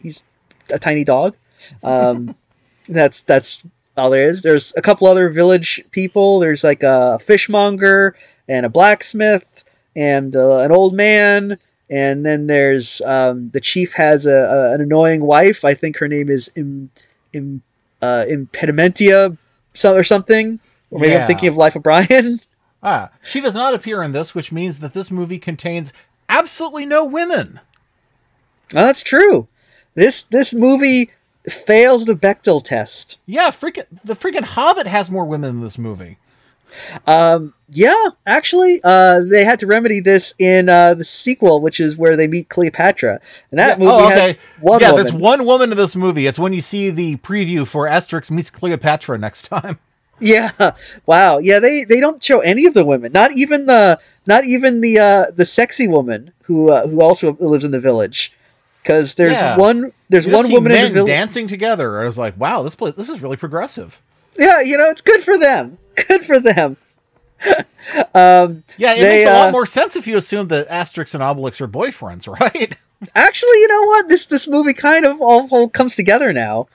he's a tiny dog. Um, that's that's all there is. There's a couple other village people. There's like a fishmonger and a blacksmith and uh, an old man. And then there's um, the chief has a, a an annoying wife. I think her name is Im, Im, uh, Impedimentia or something. Or maybe I'm thinking of Life of Brian. ah, she does not appear in this, which means that this movie contains absolutely no women. Oh, that's true. This this movie fails the Bechdel test. Yeah, freaking the freaking Hobbit has more women in this movie. Um, yeah, actually, uh, they had to remedy this in uh, the sequel, which is where they meet Cleopatra, and that Yeah, movie oh, has one yeah, woman. there's one woman in this movie. It's when you see the preview for Asterix meets Cleopatra next time. Yeah, wow, yeah, they they don't show any of the women, not even the not even the uh, the sexy woman who uh, who also lives in the village, because there's Yeah. one there's one woman in the village. dancing together. I was like, wow, this place this is really progressive. Yeah, you know, it's good for them. Good for them. um, Yeah, it They, makes a uh, lot more sense if you assume that Asterix and Obelix are boyfriends, right? actually, you know what? This this movie kind of all, all comes together now.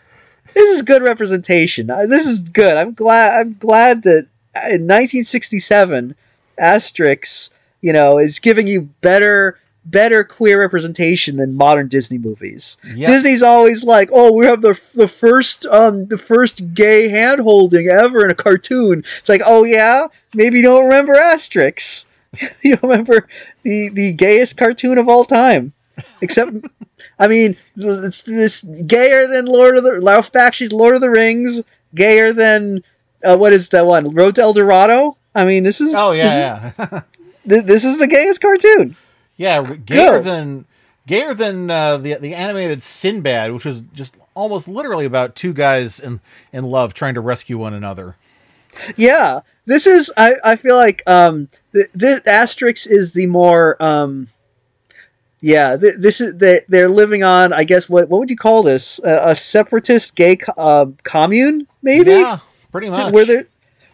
This is good representation. Uh, This is good. I'm glad. I'm glad that in 1967, Asterix, you know, is giving you better better queer representation than modern Disney movies. Yeah. Disney's always like, "Oh, we have the the first um the first gay hand holding ever in a cartoon." It's like, "Oh yeah, maybe you don't remember Asterix. you don't remember the the gayest cartoon of all time." Except, I mean, it's this gayer than Lord of the Ralph Bakshi's Lord of the Rings gayer than uh, what is that one? Road to El Dorado. I mean, this is Oh this yeah, yeah, th- this is the gayest cartoon. Yeah. Gayer Good. than gayer than uh, the the animated Sinbad, which was just almost literally about two guys in in love trying to rescue one another. Yeah, this is. I, I feel like um, the, the Asterix is the more. Um, yeah, th- this is they, they're living on. I guess what what would you call this? A, a separatist gay co- uh, commune, maybe? Yeah, pretty much. Were there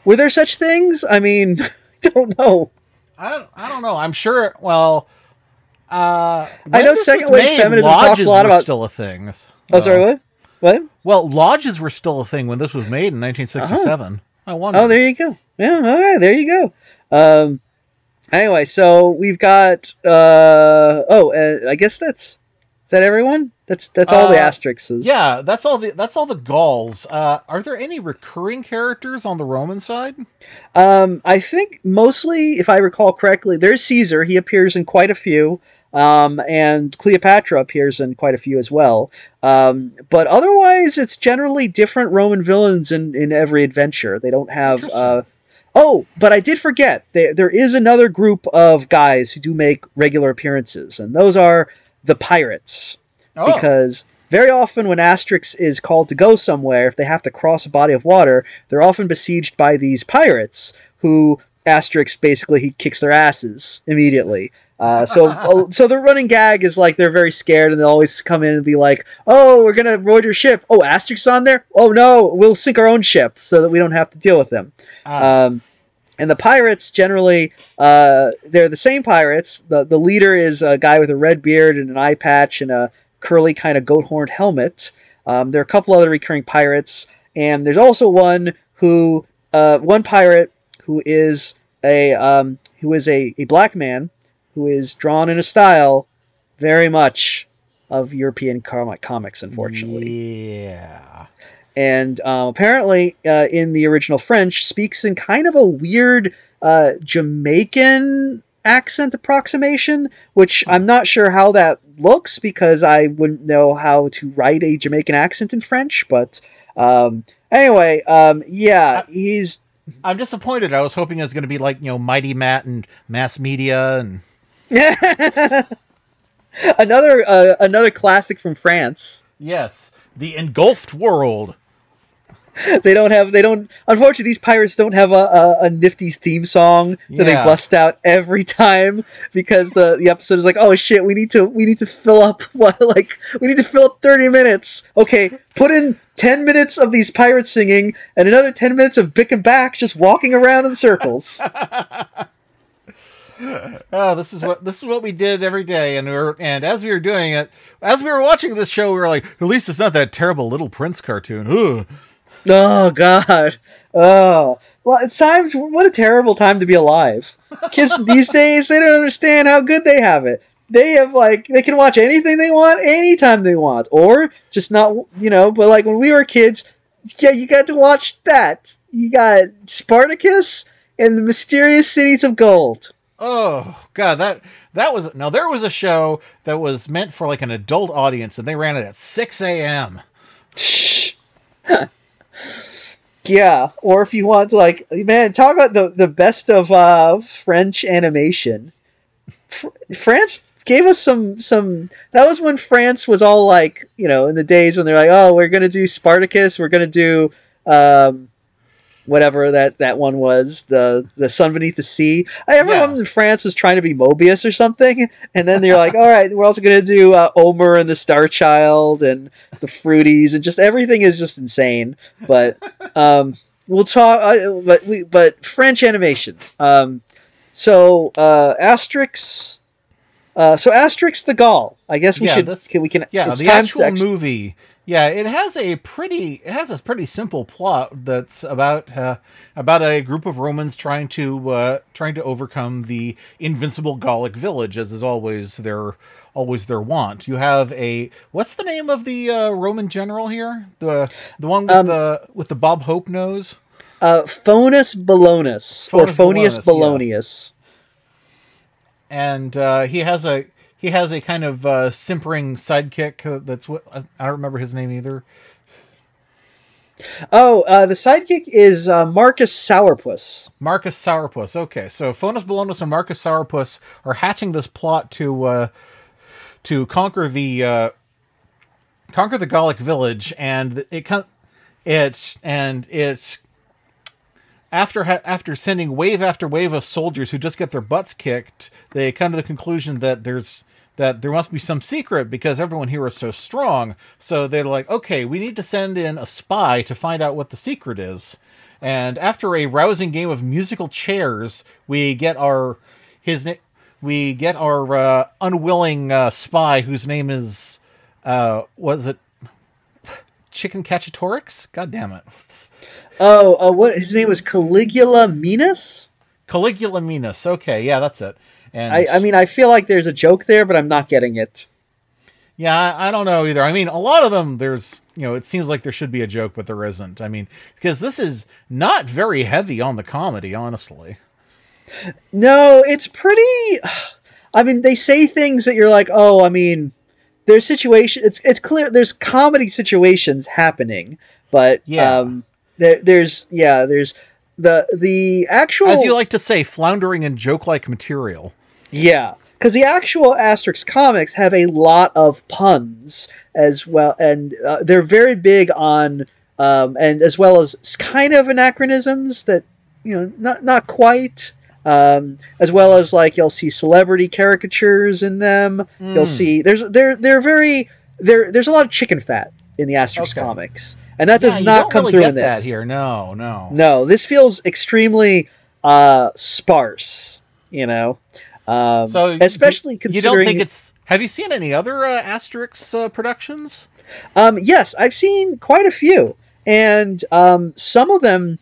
were there such things? I mean, I don't know. I don't, I don't know. I'm sure. Well, uh, I know second wave made, feminism talks a lot about- still a thing. Oh, sorry, what? What? Well, lodges were still a thing when this was made in 1967. I wonder. Oh, there you go. Yeah, okay, there you go. Um, anyway, so we've got. Uh, oh, uh, I guess that's is that everyone. That's that's all the asterisks. Yeah, that's all the that's all the Gauls. Uh, are there any recurring characters on the Roman side? Um, I think mostly, if I recall correctly, there's Caesar. He appears in quite a few. Um, and Cleopatra appears in quite a few as well. Um, but otherwise, it's generally different Roman villains in, in every adventure. They don't have. Uh, oh, but I did forget. There, there is another group of guys who do make regular appearances, and those are the pirates Oh, because very often when Asterix is called to go somewhere, if they have to cross a body of water, they're often besieged by these pirates who Asterix basically he kicks their asses immediately. Uh, so, so the running gag is like they're very scared and they'll always come in and be like, "Oh, we're gonna avoid your ship. Oh, Asterix on there. Oh no, we'll sink our own ship so that we don't have to deal with them." Ah. Um, and the pirates generally, uh, they're the same pirates. The the leader is a guy with a red beard and an eye patch and a curly kind of goat horned helmet. Um, there are a couple other recurring pirates, and there's also one who, uh, one pirate who is a um, who is a, a black man who is drawn in a style very much of European comic comics, unfortunately yeah. and um, apparently uh, in the original French speaks in kind of a weird uh, Jamaican accent approximation, which I'm not sure how that looks because I wouldn't know how to write a Jamaican accent in French. But um, anyway, um, yeah, he's I'm disappointed. I was hoping it was going to be like you know Mighty Matt and mass media and another uh, another classic from France. yes, the engulfed world. they don't have they don't unfortunately these pirates don't have a, a, a nifty theme song that they bust out every time because the, the episode is like oh shit we need to we need to fill up what like we need to fill up 30 minutes okay put in 10 minutes of these pirates singing and another 10 minutes of Bick and Back just walking around in circles Oh, this is what this is what we did every day, and we were and as we were doing it, as we were watching this show, we were like, at least it's not that terrible Little Prince cartoon. Ugh. oh god. Oh. Well at times what a terrible time to be alive. Kids these days they don't understand how good they have it. They have like they can watch anything they want anytime they want or just not you know but like when we were kids yeah you got to watch that. You got spartacus and the mysterious cities of gold Oh God, that that was now there was a show that was meant for like an adult audience, and they ran it at six a.m. yeah or if you want to like man talk about the, the best of uh french animation Fr- france gave us some some that was when france was all like you know in the days when they're like oh we're gonna do spartacus we're gonna do um whatever that that one was the the sun beneath the sea everyone Yeah. in france was trying to be Moebius or something and then they're like all right we're also gonna do uh, omer and the star child and the fruities and just everything is just insane but um we'll talk uh, but we but french animation um so uh asterix uh so asterix the gaul i guess we Yeah, should this- can, we can Yeah, it's the time to actual movie. Yeah, it has a pretty it has a pretty simple plot that's about uh, about a group of Romans trying to uh, trying to overcome the invincible Gallic village, as is always their always their want. You have a what's the name of the uh, Roman general here? The the one with Um, the with the Bob Hope nose. uh phonus bolonus or phonius Bolonus, yeah. and uh, he has a he has a kind of uh, simpering sidekick uh, that's what I don't remember his name either. Oh, uh, the sidekick is uh, Marcus Sourpuss. Marcus Sourpuss. Okay, so Fonus Balonus and Marcus Sourpuss are hatching this plot to uh, to conquer the uh, conquer the Gallic village, and it com- it's and it's after ha- after sending wave after wave of soldiers who just get their butts kicked, they come to the conclusion that there's that there must be some secret because everyone here is so strong. So they're like, okay, we need to send in a spy to find out what the secret is. And after a rousing game of musical chairs, we get our his na- we get our uh, unwilling uh, spy whose name is uh, was it Chicken Cacciatorix? God damn it. Oh, uh, what his name was Caligula Minus. Caligula Minus. Okay, yeah, that's it. And I, I mean, I feel like there's a joke there, but I'm not getting it. yeah, I, I don't know either. I mean, a lot of them, there's, you know, it seems like there should be a joke, but there isn't. I mean, because this is not very heavy on the comedy, honestly. No, it's pretty. I mean, they say things that you're like, oh, I mean, there's situation. It's it's clear there's comedy situations happening, but Yeah. um, there, there's yeah, there's the the actual As you like to say, floundering in joke-like material. Yeah, because the actual Asterix comics have a lot of puns as well, and uh, they're very big on, um, and as well as kind of anachronisms that you know, not not quite. Um, as well as like you'll see celebrity caricatures in them. You'll see there's they're they're very there. There's a lot of chicken fat in the Asterix Okay. comics, and that does Yeah, you not come really through in this. that here. No, no. No, this feels extremely uh, sparse. You know, um, So especially you, considering you don't think it's. Have you seen any other uh, Asterix uh, productions? Um, yes, I've seen quite a few, and um, some of them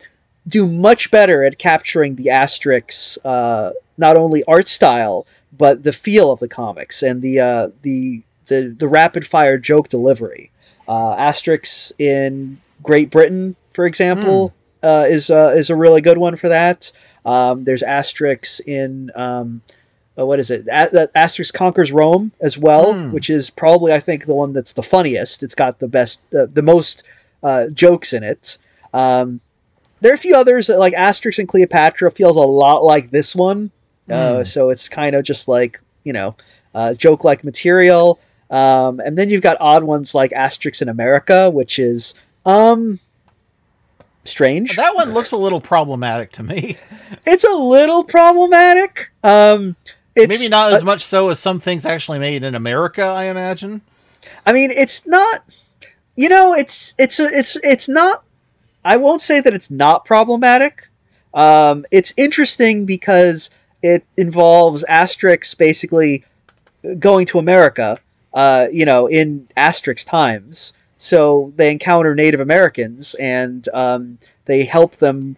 do much better at capturing the Asterix, uh, not only art style but the feel of the comics and the uh, the, the the rapid fire joke delivery. Uh, Asterix in Great Britain, for example, uh, is uh, is a really good one for that. Um, there's Asterix in um, uh, what is it? A- uh, Asterix conquers Rome as well, Hmm. which is probably I think the one that's the funniest. It's got the best, uh, the most uh, jokes in it. Um, there are a few others like Asterix and Cleopatra feels a lot like this one, uh, so it's kind of just like you know uh, joke like material. Um, and then you've got odd ones like Asterix in America, which is um strange. That one looks a little problematic to me. it's a little problematic. Um, it's Maybe not uh, as much so as some things actually made in America. I imagine. I mean, it's not. You know, it's it's it's it's not. I won't say that it's not problematic. Um, it's interesting because it involves Asterix basically going to America. Uh, you know, in Asterix times, so they encounter Native Americans and um, they help them.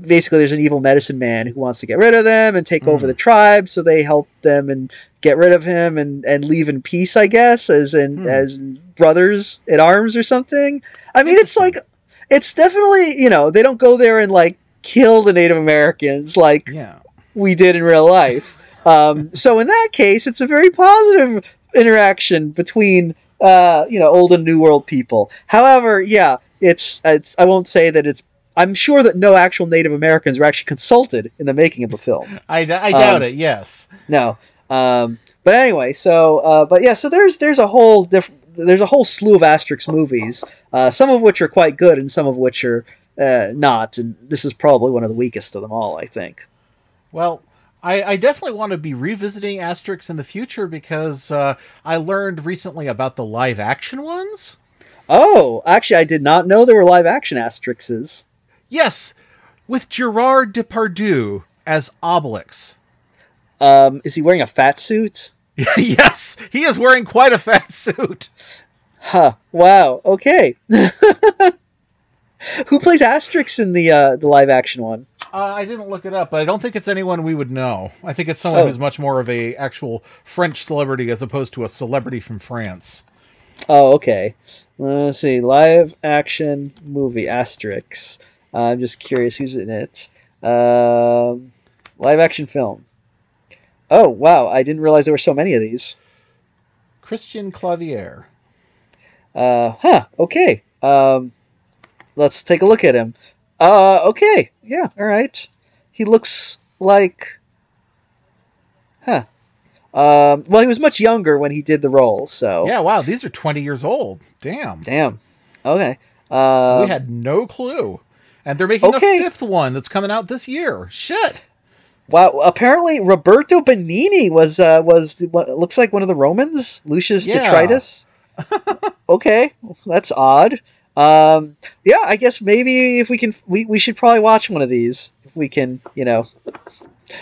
Basically, there's an evil medicine man who wants to get rid of them and take over the tribe. So they help them and get rid of him and, and leave in peace, I guess, as in as brothers at arms or something. I mean, it's like it's definitely you know they don't go there and like kill the Native Americans like Yeah. we did in real life. Um, so in that case, it's a very positive interaction between uh, you know old and new world people. However, yeah, it's it's I won't say that it's. I'm sure that no actual Native Americans were actually consulted in the making of the film. I doubt Um, it. Yes. No. Um, but anyway, so uh, but yeah, so there's there's a whole different there's a whole slew of Asterix movies, uh, some of which are quite good and some of which are uh, not, and this is probably one of the weakest of them all, I think. Well, I, I definitely want to be revisiting Asterix in the future because uh, I learned recently about the live action ones. Oh, actually, I did not know there were live action Asterixes. Yes, with Gerard Depardieu as Obelix. Um, is he wearing a fat suit? yes, he is wearing quite a fat suit. Huh. Wow. Okay. Who plays Asterix in the uh, the live action one? Uh, I didn't look it up, but I don't think it's anyone we would know. I think it's someone Oh. who's much more of a actual French celebrity as opposed to a celebrity from France. Oh, okay. Let's see. Live action movie Asterix. Uh, I'm just curious who's in it. Um, live action film. Oh wow! I didn't realize there were so many of these. Christian Clavier. Uh, huh. Okay. Um, let's take a look at him. Uh, okay, yeah, all right. He looks like, huh. Um, well, he was much younger when he did the role, so Yeah, wow, these are 20 years old. Damn. Damn. Okay. Uh, we had no clue. And they're making okay. a fifth one that's coming out this year. Shit. wow. Apparently, Roberto Benigni was uh, was what looks like one of the Romans, Lucius Yeah. Detritus. okay, that's odd. Um, yeah, I guess maybe if we can, we, we should probably watch one of these if we can, you know.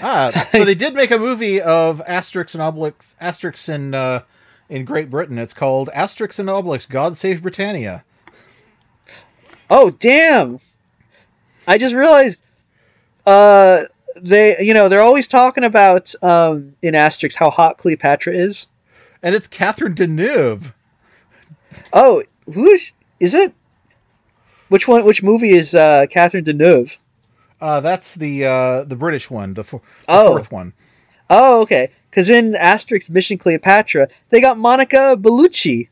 Ah, so they did make a movie of Asterix and Obelix, Asterix in uh, in Great Britain. It's called Asterix and Obelix: God Save Britannia. Oh, damn! I just realized. Uh, they, you know, they're always talking about um in Asterix how hot Cleopatra is. And it's Catherine Deneuve. Oh, who is is it? Which one? Which movie is uh, Catherine Deneuve? Uh, that's the uh, the British one, the, fo- the Oh. fourth one. Oh, okay. Because in Asterix Mission Cleopatra, they got Monica Bellucci.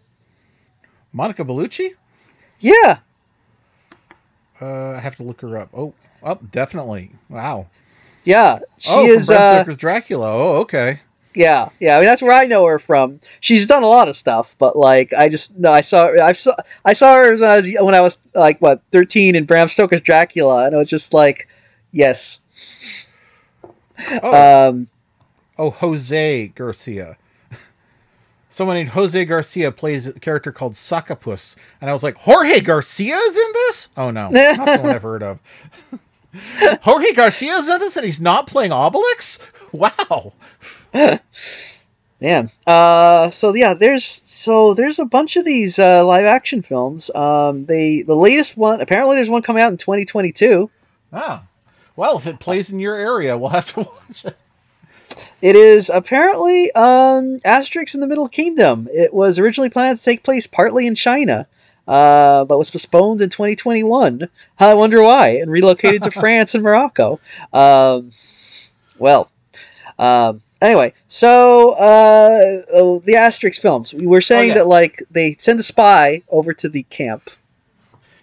Monica Bellucci. Yeah. Uh, I have to look her up. Oh, oh, definitely. Wow. Yeah. She oh, is. from Bram Uh, Stoker's Dracula. Oh, okay. yeah. Yeah. I mean, that's where I know her from. She's done a lot of stuff, but like, I just no. I saw. I saw. I saw her when I was, when I was like what thirteen in Bram Stoker's Dracula, and it was just like, yes. Oh, Um. oh, Jose Garcia. Someone named Jose Garcia plays a character called Sacapus, and I was like, Jorge Garcia is in this? Oh no, not someone I've heard of. Jorge Garcia is in this, and he's not playing Obelix. Wow. Man. Uh so yeah, there's so there's a bunch of these uh live action films. Um they the latest one apparently there's one coming out in 2022. Ah, well, if it plays in your area, we'll have to watch it. It is apparently um Asterix in the Middle Kingdom. It was originally planned to take place partly in China. Uh, but was postponed in 2021. I wonder why, and relocated to France and Morocco. Um, well, um, anyway, so uh, oh, the Asterix films. We were saying yeah. that like they send a spy over to the camp.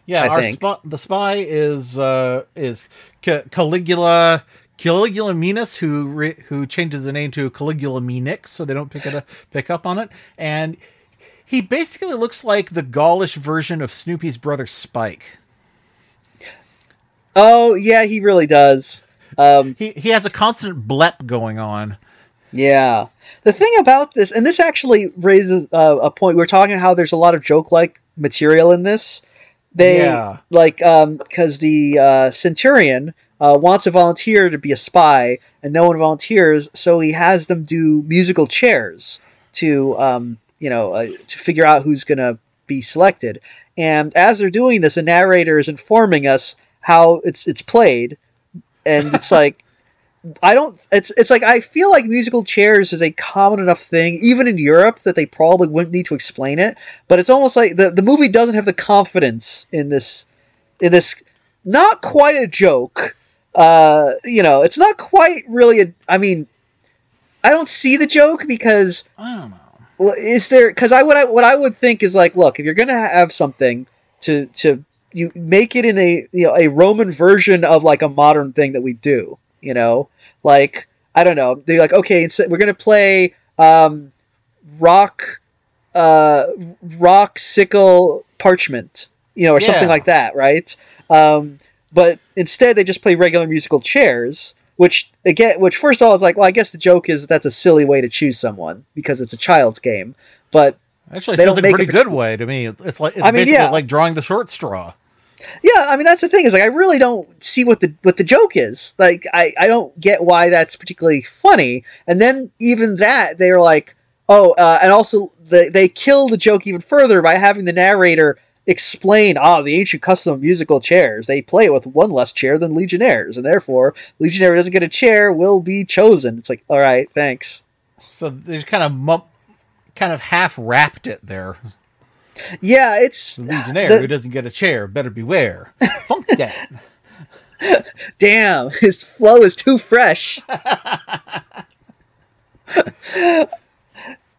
Yeah, I our the spy is uh, is Ca- Caligula Caligula Minus, who re- who changes the name to Caligula Minix, so they don't pick it up, pick up on it, and he basically looks like the Gaulish version of Snoopy's brother Spike. Oh yeah, he really does. Um, He he has a constant blep going on. Yeah. The thing about this, and this actually raises uh, a point. We're talking how there's a lot of joke-like material in this. They Yeah. like um because the uh, Centurion uh, wants a volunteer to be a spy, and no one volunteers, so he has them do musical chairs to um you know uh, to figure out who's gonna be selected. And as they're doing this, the narrator is informing us how it's it's played, and it's like. I don't. It's it's like I feel like musical chairs is a common enough thing, even in Europe, that they probably wouldn't need to explain it. But it's almost like the the movie doesn't have the confidence in this in this not quite a joke. Uh, you know, it's not quite really a. I mean, I don't see the joke because I don't know. well, is there? Because I would I, what I would think is like, look, if you're gonna have something to to you make it in a you know a Roman version of like a modern thing that we do, you know, like I don't know, they're like, okay, instead we're gonna play um, rock, uh, rock sickle parchment, you know, or something like that, right? Um, but instead they just play regular musical chairs. Which again, which first of all is like, well, I guess the joke is that that's a silly way to choose someone because it's a child's game. But Actually, it They don't like a pretty good way to me. It's like it's I mean, basically yeah. like drawing the short straw. yeah, I mean that's the thing is like I really don't see what the what the joke is. Like I I don't get why that's particularly funny. And then even that they're like, oh, uh, and also they they kill the joke even further by having the narrator explain, ah, the ancient custom of musical chairs. They play it with one less chair than legionnaires, and therefore legionnaire doesn't get a chair will be chosen. It's like, all right, thanks. So they just kind of mum- kind of half wrapped it there. Yeah, it's The legionnaire the- who doesn't get a chair better beware. Funk that. damn his flow is too fresh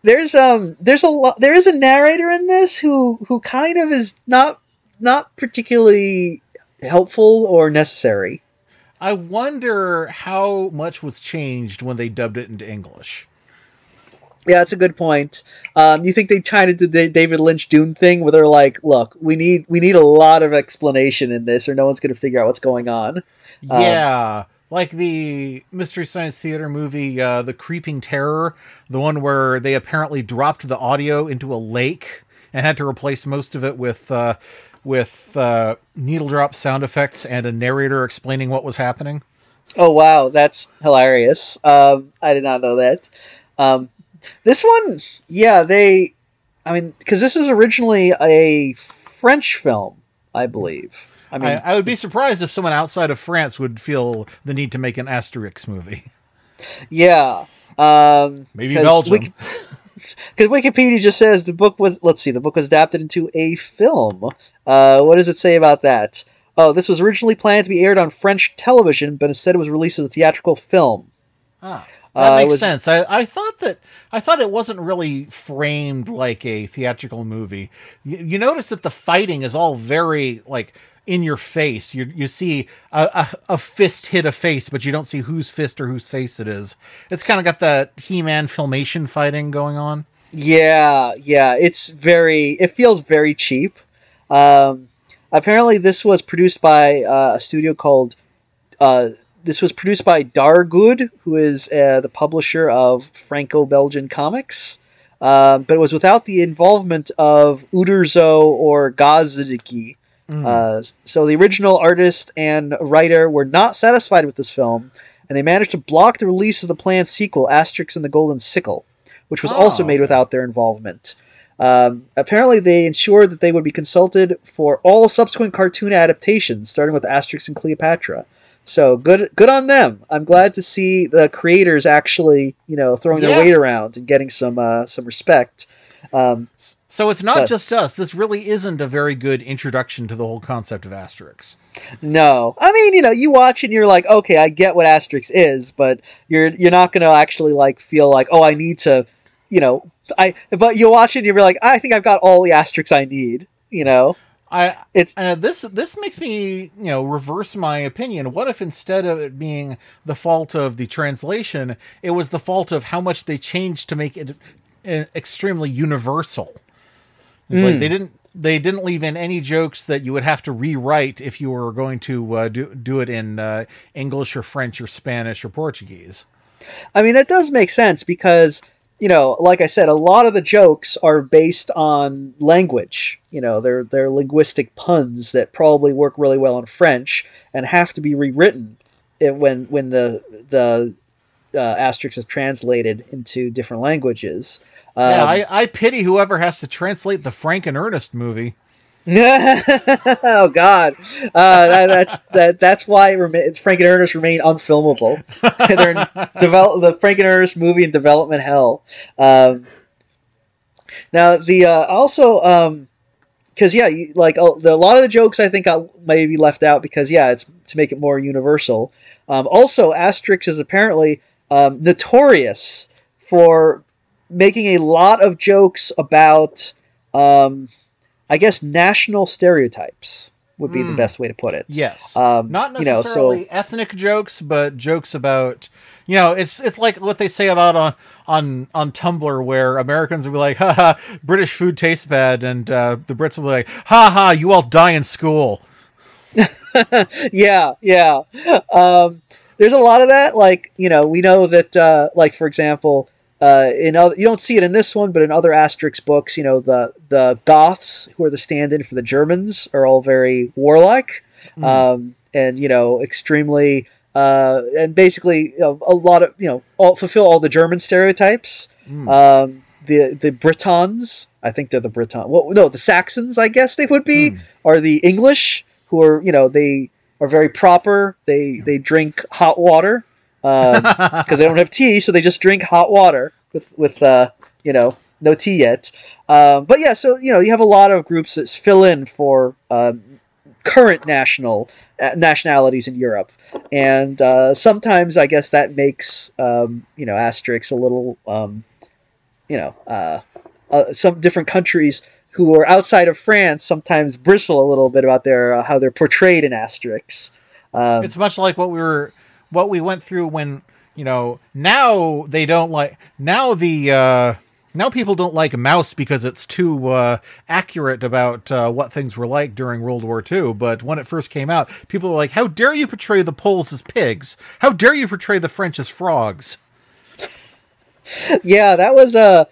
there's um there's a lot there is a narrator in this who who kind of is not not particularly helpful or necessary. I wonder how much was changed when they dubbed it into English. Yeah, that's a good point. Um, you think they tied it to the David Lynch Dune thing, where they're like, "Look, we need we need a lot of explanation in this, or no one's going to figure out what's going on." Um, Yeah, like the Mystery Science Theater movie, uh, The Creeping Terror, the one where they apparently dropped the audio into a lake and had to replace most of it with uh, with uh, needle drop sound effects and a narrator explaining what was happening. Oh wow, that's hilarious. Um, I did not know that. Um, this one, yeah, they. I mean, because this is originally a French film, I believe. I mean, I, I would be surprised if someone outside of France would feel the need to make an Asterix movie. yeah. Um, Maybe Belgium. Wiki- Because Wikipedia just says the book was, let's see, the book was adapted into a film. Uh, what does it say about that? Oh, this was originally planned to be aired on French television, but instead it was released as a theatrical film. Ah, that Uh, makes was- sense. I, I thought that I thought it wasn't really framed like a theatrical movie. You, you notice that the fighting is all very like in your face. You you see a, a, a fist hit a face, but you don't see whose fist or whose face it is. It's kind of got that He-Man filmation fighting going on. Yeah, yeah, it's very. It feels very cheap. Um, apparently, this was produced by uh, a studio called. Uh, this was produced by Dargaud, who is uh, the publisher of Franco-Belgian comics, um, but it was without the involvement of Uderzo or Gazadiki. Uh, so the original artist and writer were not satisfied with this film, and they managed to block the release of the planned sequel, Asterix and the Golden Sickle, which was also Oh, made okay. without their involvement. Um, apparently, they ensured that they would be consulted for all subsequent cartoon adaptations, starting with Asterix and Cleopatra. So good, good on them. I'm glad to see the creators actually, you know, throwing Yeah. their weight around and getting some uh, some respect. Um, So it's not But- just us. This really isn't a very good introduction to the whole concept of Asterix. No, I mean, you know, you watch it and you're like, okay, I get what Asterix is, but you're you're not gonna actually like feel like, oh, I need to, you know, I. But you watch it and you're like, I think I've got all the Asterix I need. You know, I it's Uh, this this makes me you know reverse my opinion. What if instead of it being the fault of the translation, it was the fault of how much they changed to make it uh, extremely universal? It's like they didn't they didn't leave in any jokes that you would have to rewrite if you were going to uh, do do it in uh, English or French or Spanish or Portuguese. I mean, that does make sense because, you know, like I said, a lot of the jokes are based on language. You know, they're, they're linguistic puns that probably work really well in French and have to be rewritten when, when the, the uh, Asterix is translated into different languages. Yeah, Um, I, I pity whoever has to translate the Frank and Ernest movie. oh God, uh, that, that's that. That's why Frank and Ernest remain unfilmable. They're in develop the Frank and Ernest movie in development hell. Um, now the uh, also because yeah, you, like uh, the, a lot of the jokes I think got maybe left out because yeah, it's to make it more universal. Um, also, Asterix is apparently um, notorious for making a lot of jokes about. Um, I guess national stereotypes would be the best way to put it. Yes. Um, Not you know, necessarily so- ethnic jokes, but jokes about you know, it's it's like what they say about on on on Tumblr where Americans will be like, haha, British food tastes bad, and uh, the Brits will be like, ha ha, you all die in school. yeah, yeah. Um, there's a lot of that. Like you know, we know that. Uh, like for example, uh, in other, you don't see it in this one, but in other Asterix books, you know, the the Goths who are the stand-in for the Germans are all very warlike, um, and you know, extremely. Uh, and basically, you know, a lot of you know, all, fulfill all the German stereotypes. Um, the the Britons, I think they're the Briton. Well, no, the Saxons, I guess they would be, are the English, who are you know they are very proper. They they drink hot water because they don't have tea, so they just drink hot water with with uh, you know no tea yet. Um, but yeah, so you know you have a lot of groups that fill in for um, current national uh, nationalities in Europe, and uh, sometimes I guess that makes um, you know Asterix a little um, you know uh, uh, some different countries who are outside of France sometimes bristle a little bit about their uh, how they're portrayed in Asterix. Um, It's much like what we were, what we went through when you know. Now they don't like. Now the uh, now people don't like Maus because it's too uh, accurate about uh, what things were like during World War II. But when it first came out, people were like, "How dare you portray the Poles as pigs? How dare you portray the French as frogs?" yeah, that was uh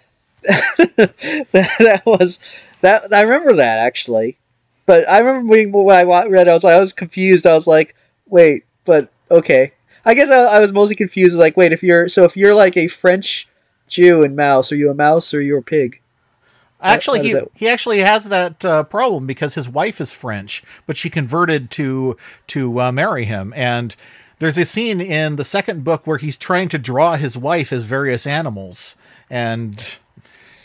that, that was that I remember that actually. But I remember when, I read, I was I was confused. I was like, wait, but okay. I guess I, I was mostly confused. Like, wait, if you're so if you're like a French Jew and mouse, are you a mouse or are you a pig? Actually, he, that- he actually has that uh, problem because his wife is French, but she converted to to uh, marry him. And there's a scene in the second book where he's trying to draw his wife as various animals, and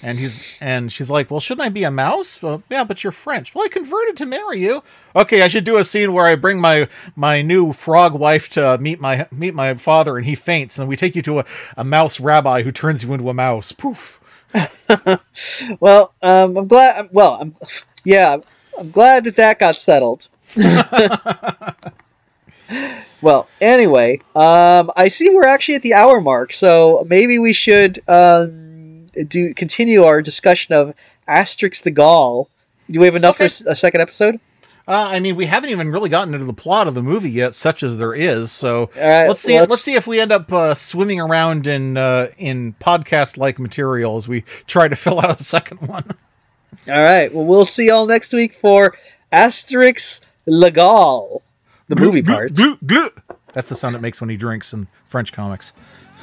and he's and she's like, "Well, shouldn't I be a mouse?" Well, yeah, but you're French. Well, I converted to marry you. Okay, I should do a scene where I bring my my new frog wife to meet my meet my father, and he faints, and we take you to a, a mouse rabbi who turns you into a mouse. Poof. Well, um, I'm glad. Well, I'm yeah, I'm glad that that got settled. well, anyway, um, I see we're actually at the hour mark, so maybe we should um, do continue our discussion of Asterix the Gaul. Do we have enough Okay. for a second episode? Uh, I mean, we haven't even really gotten into the plot of the movie yet, such as there is. So right, let's see. let's- Let's, see if we end up uh, swimming around in uh, in podcast like material as we try to fill out a second one. All right. Well, we'll see y'all next week for Asterix Le Gaul, the movie part. Glue, glue. That's the sound it makes when he drinks in French comics.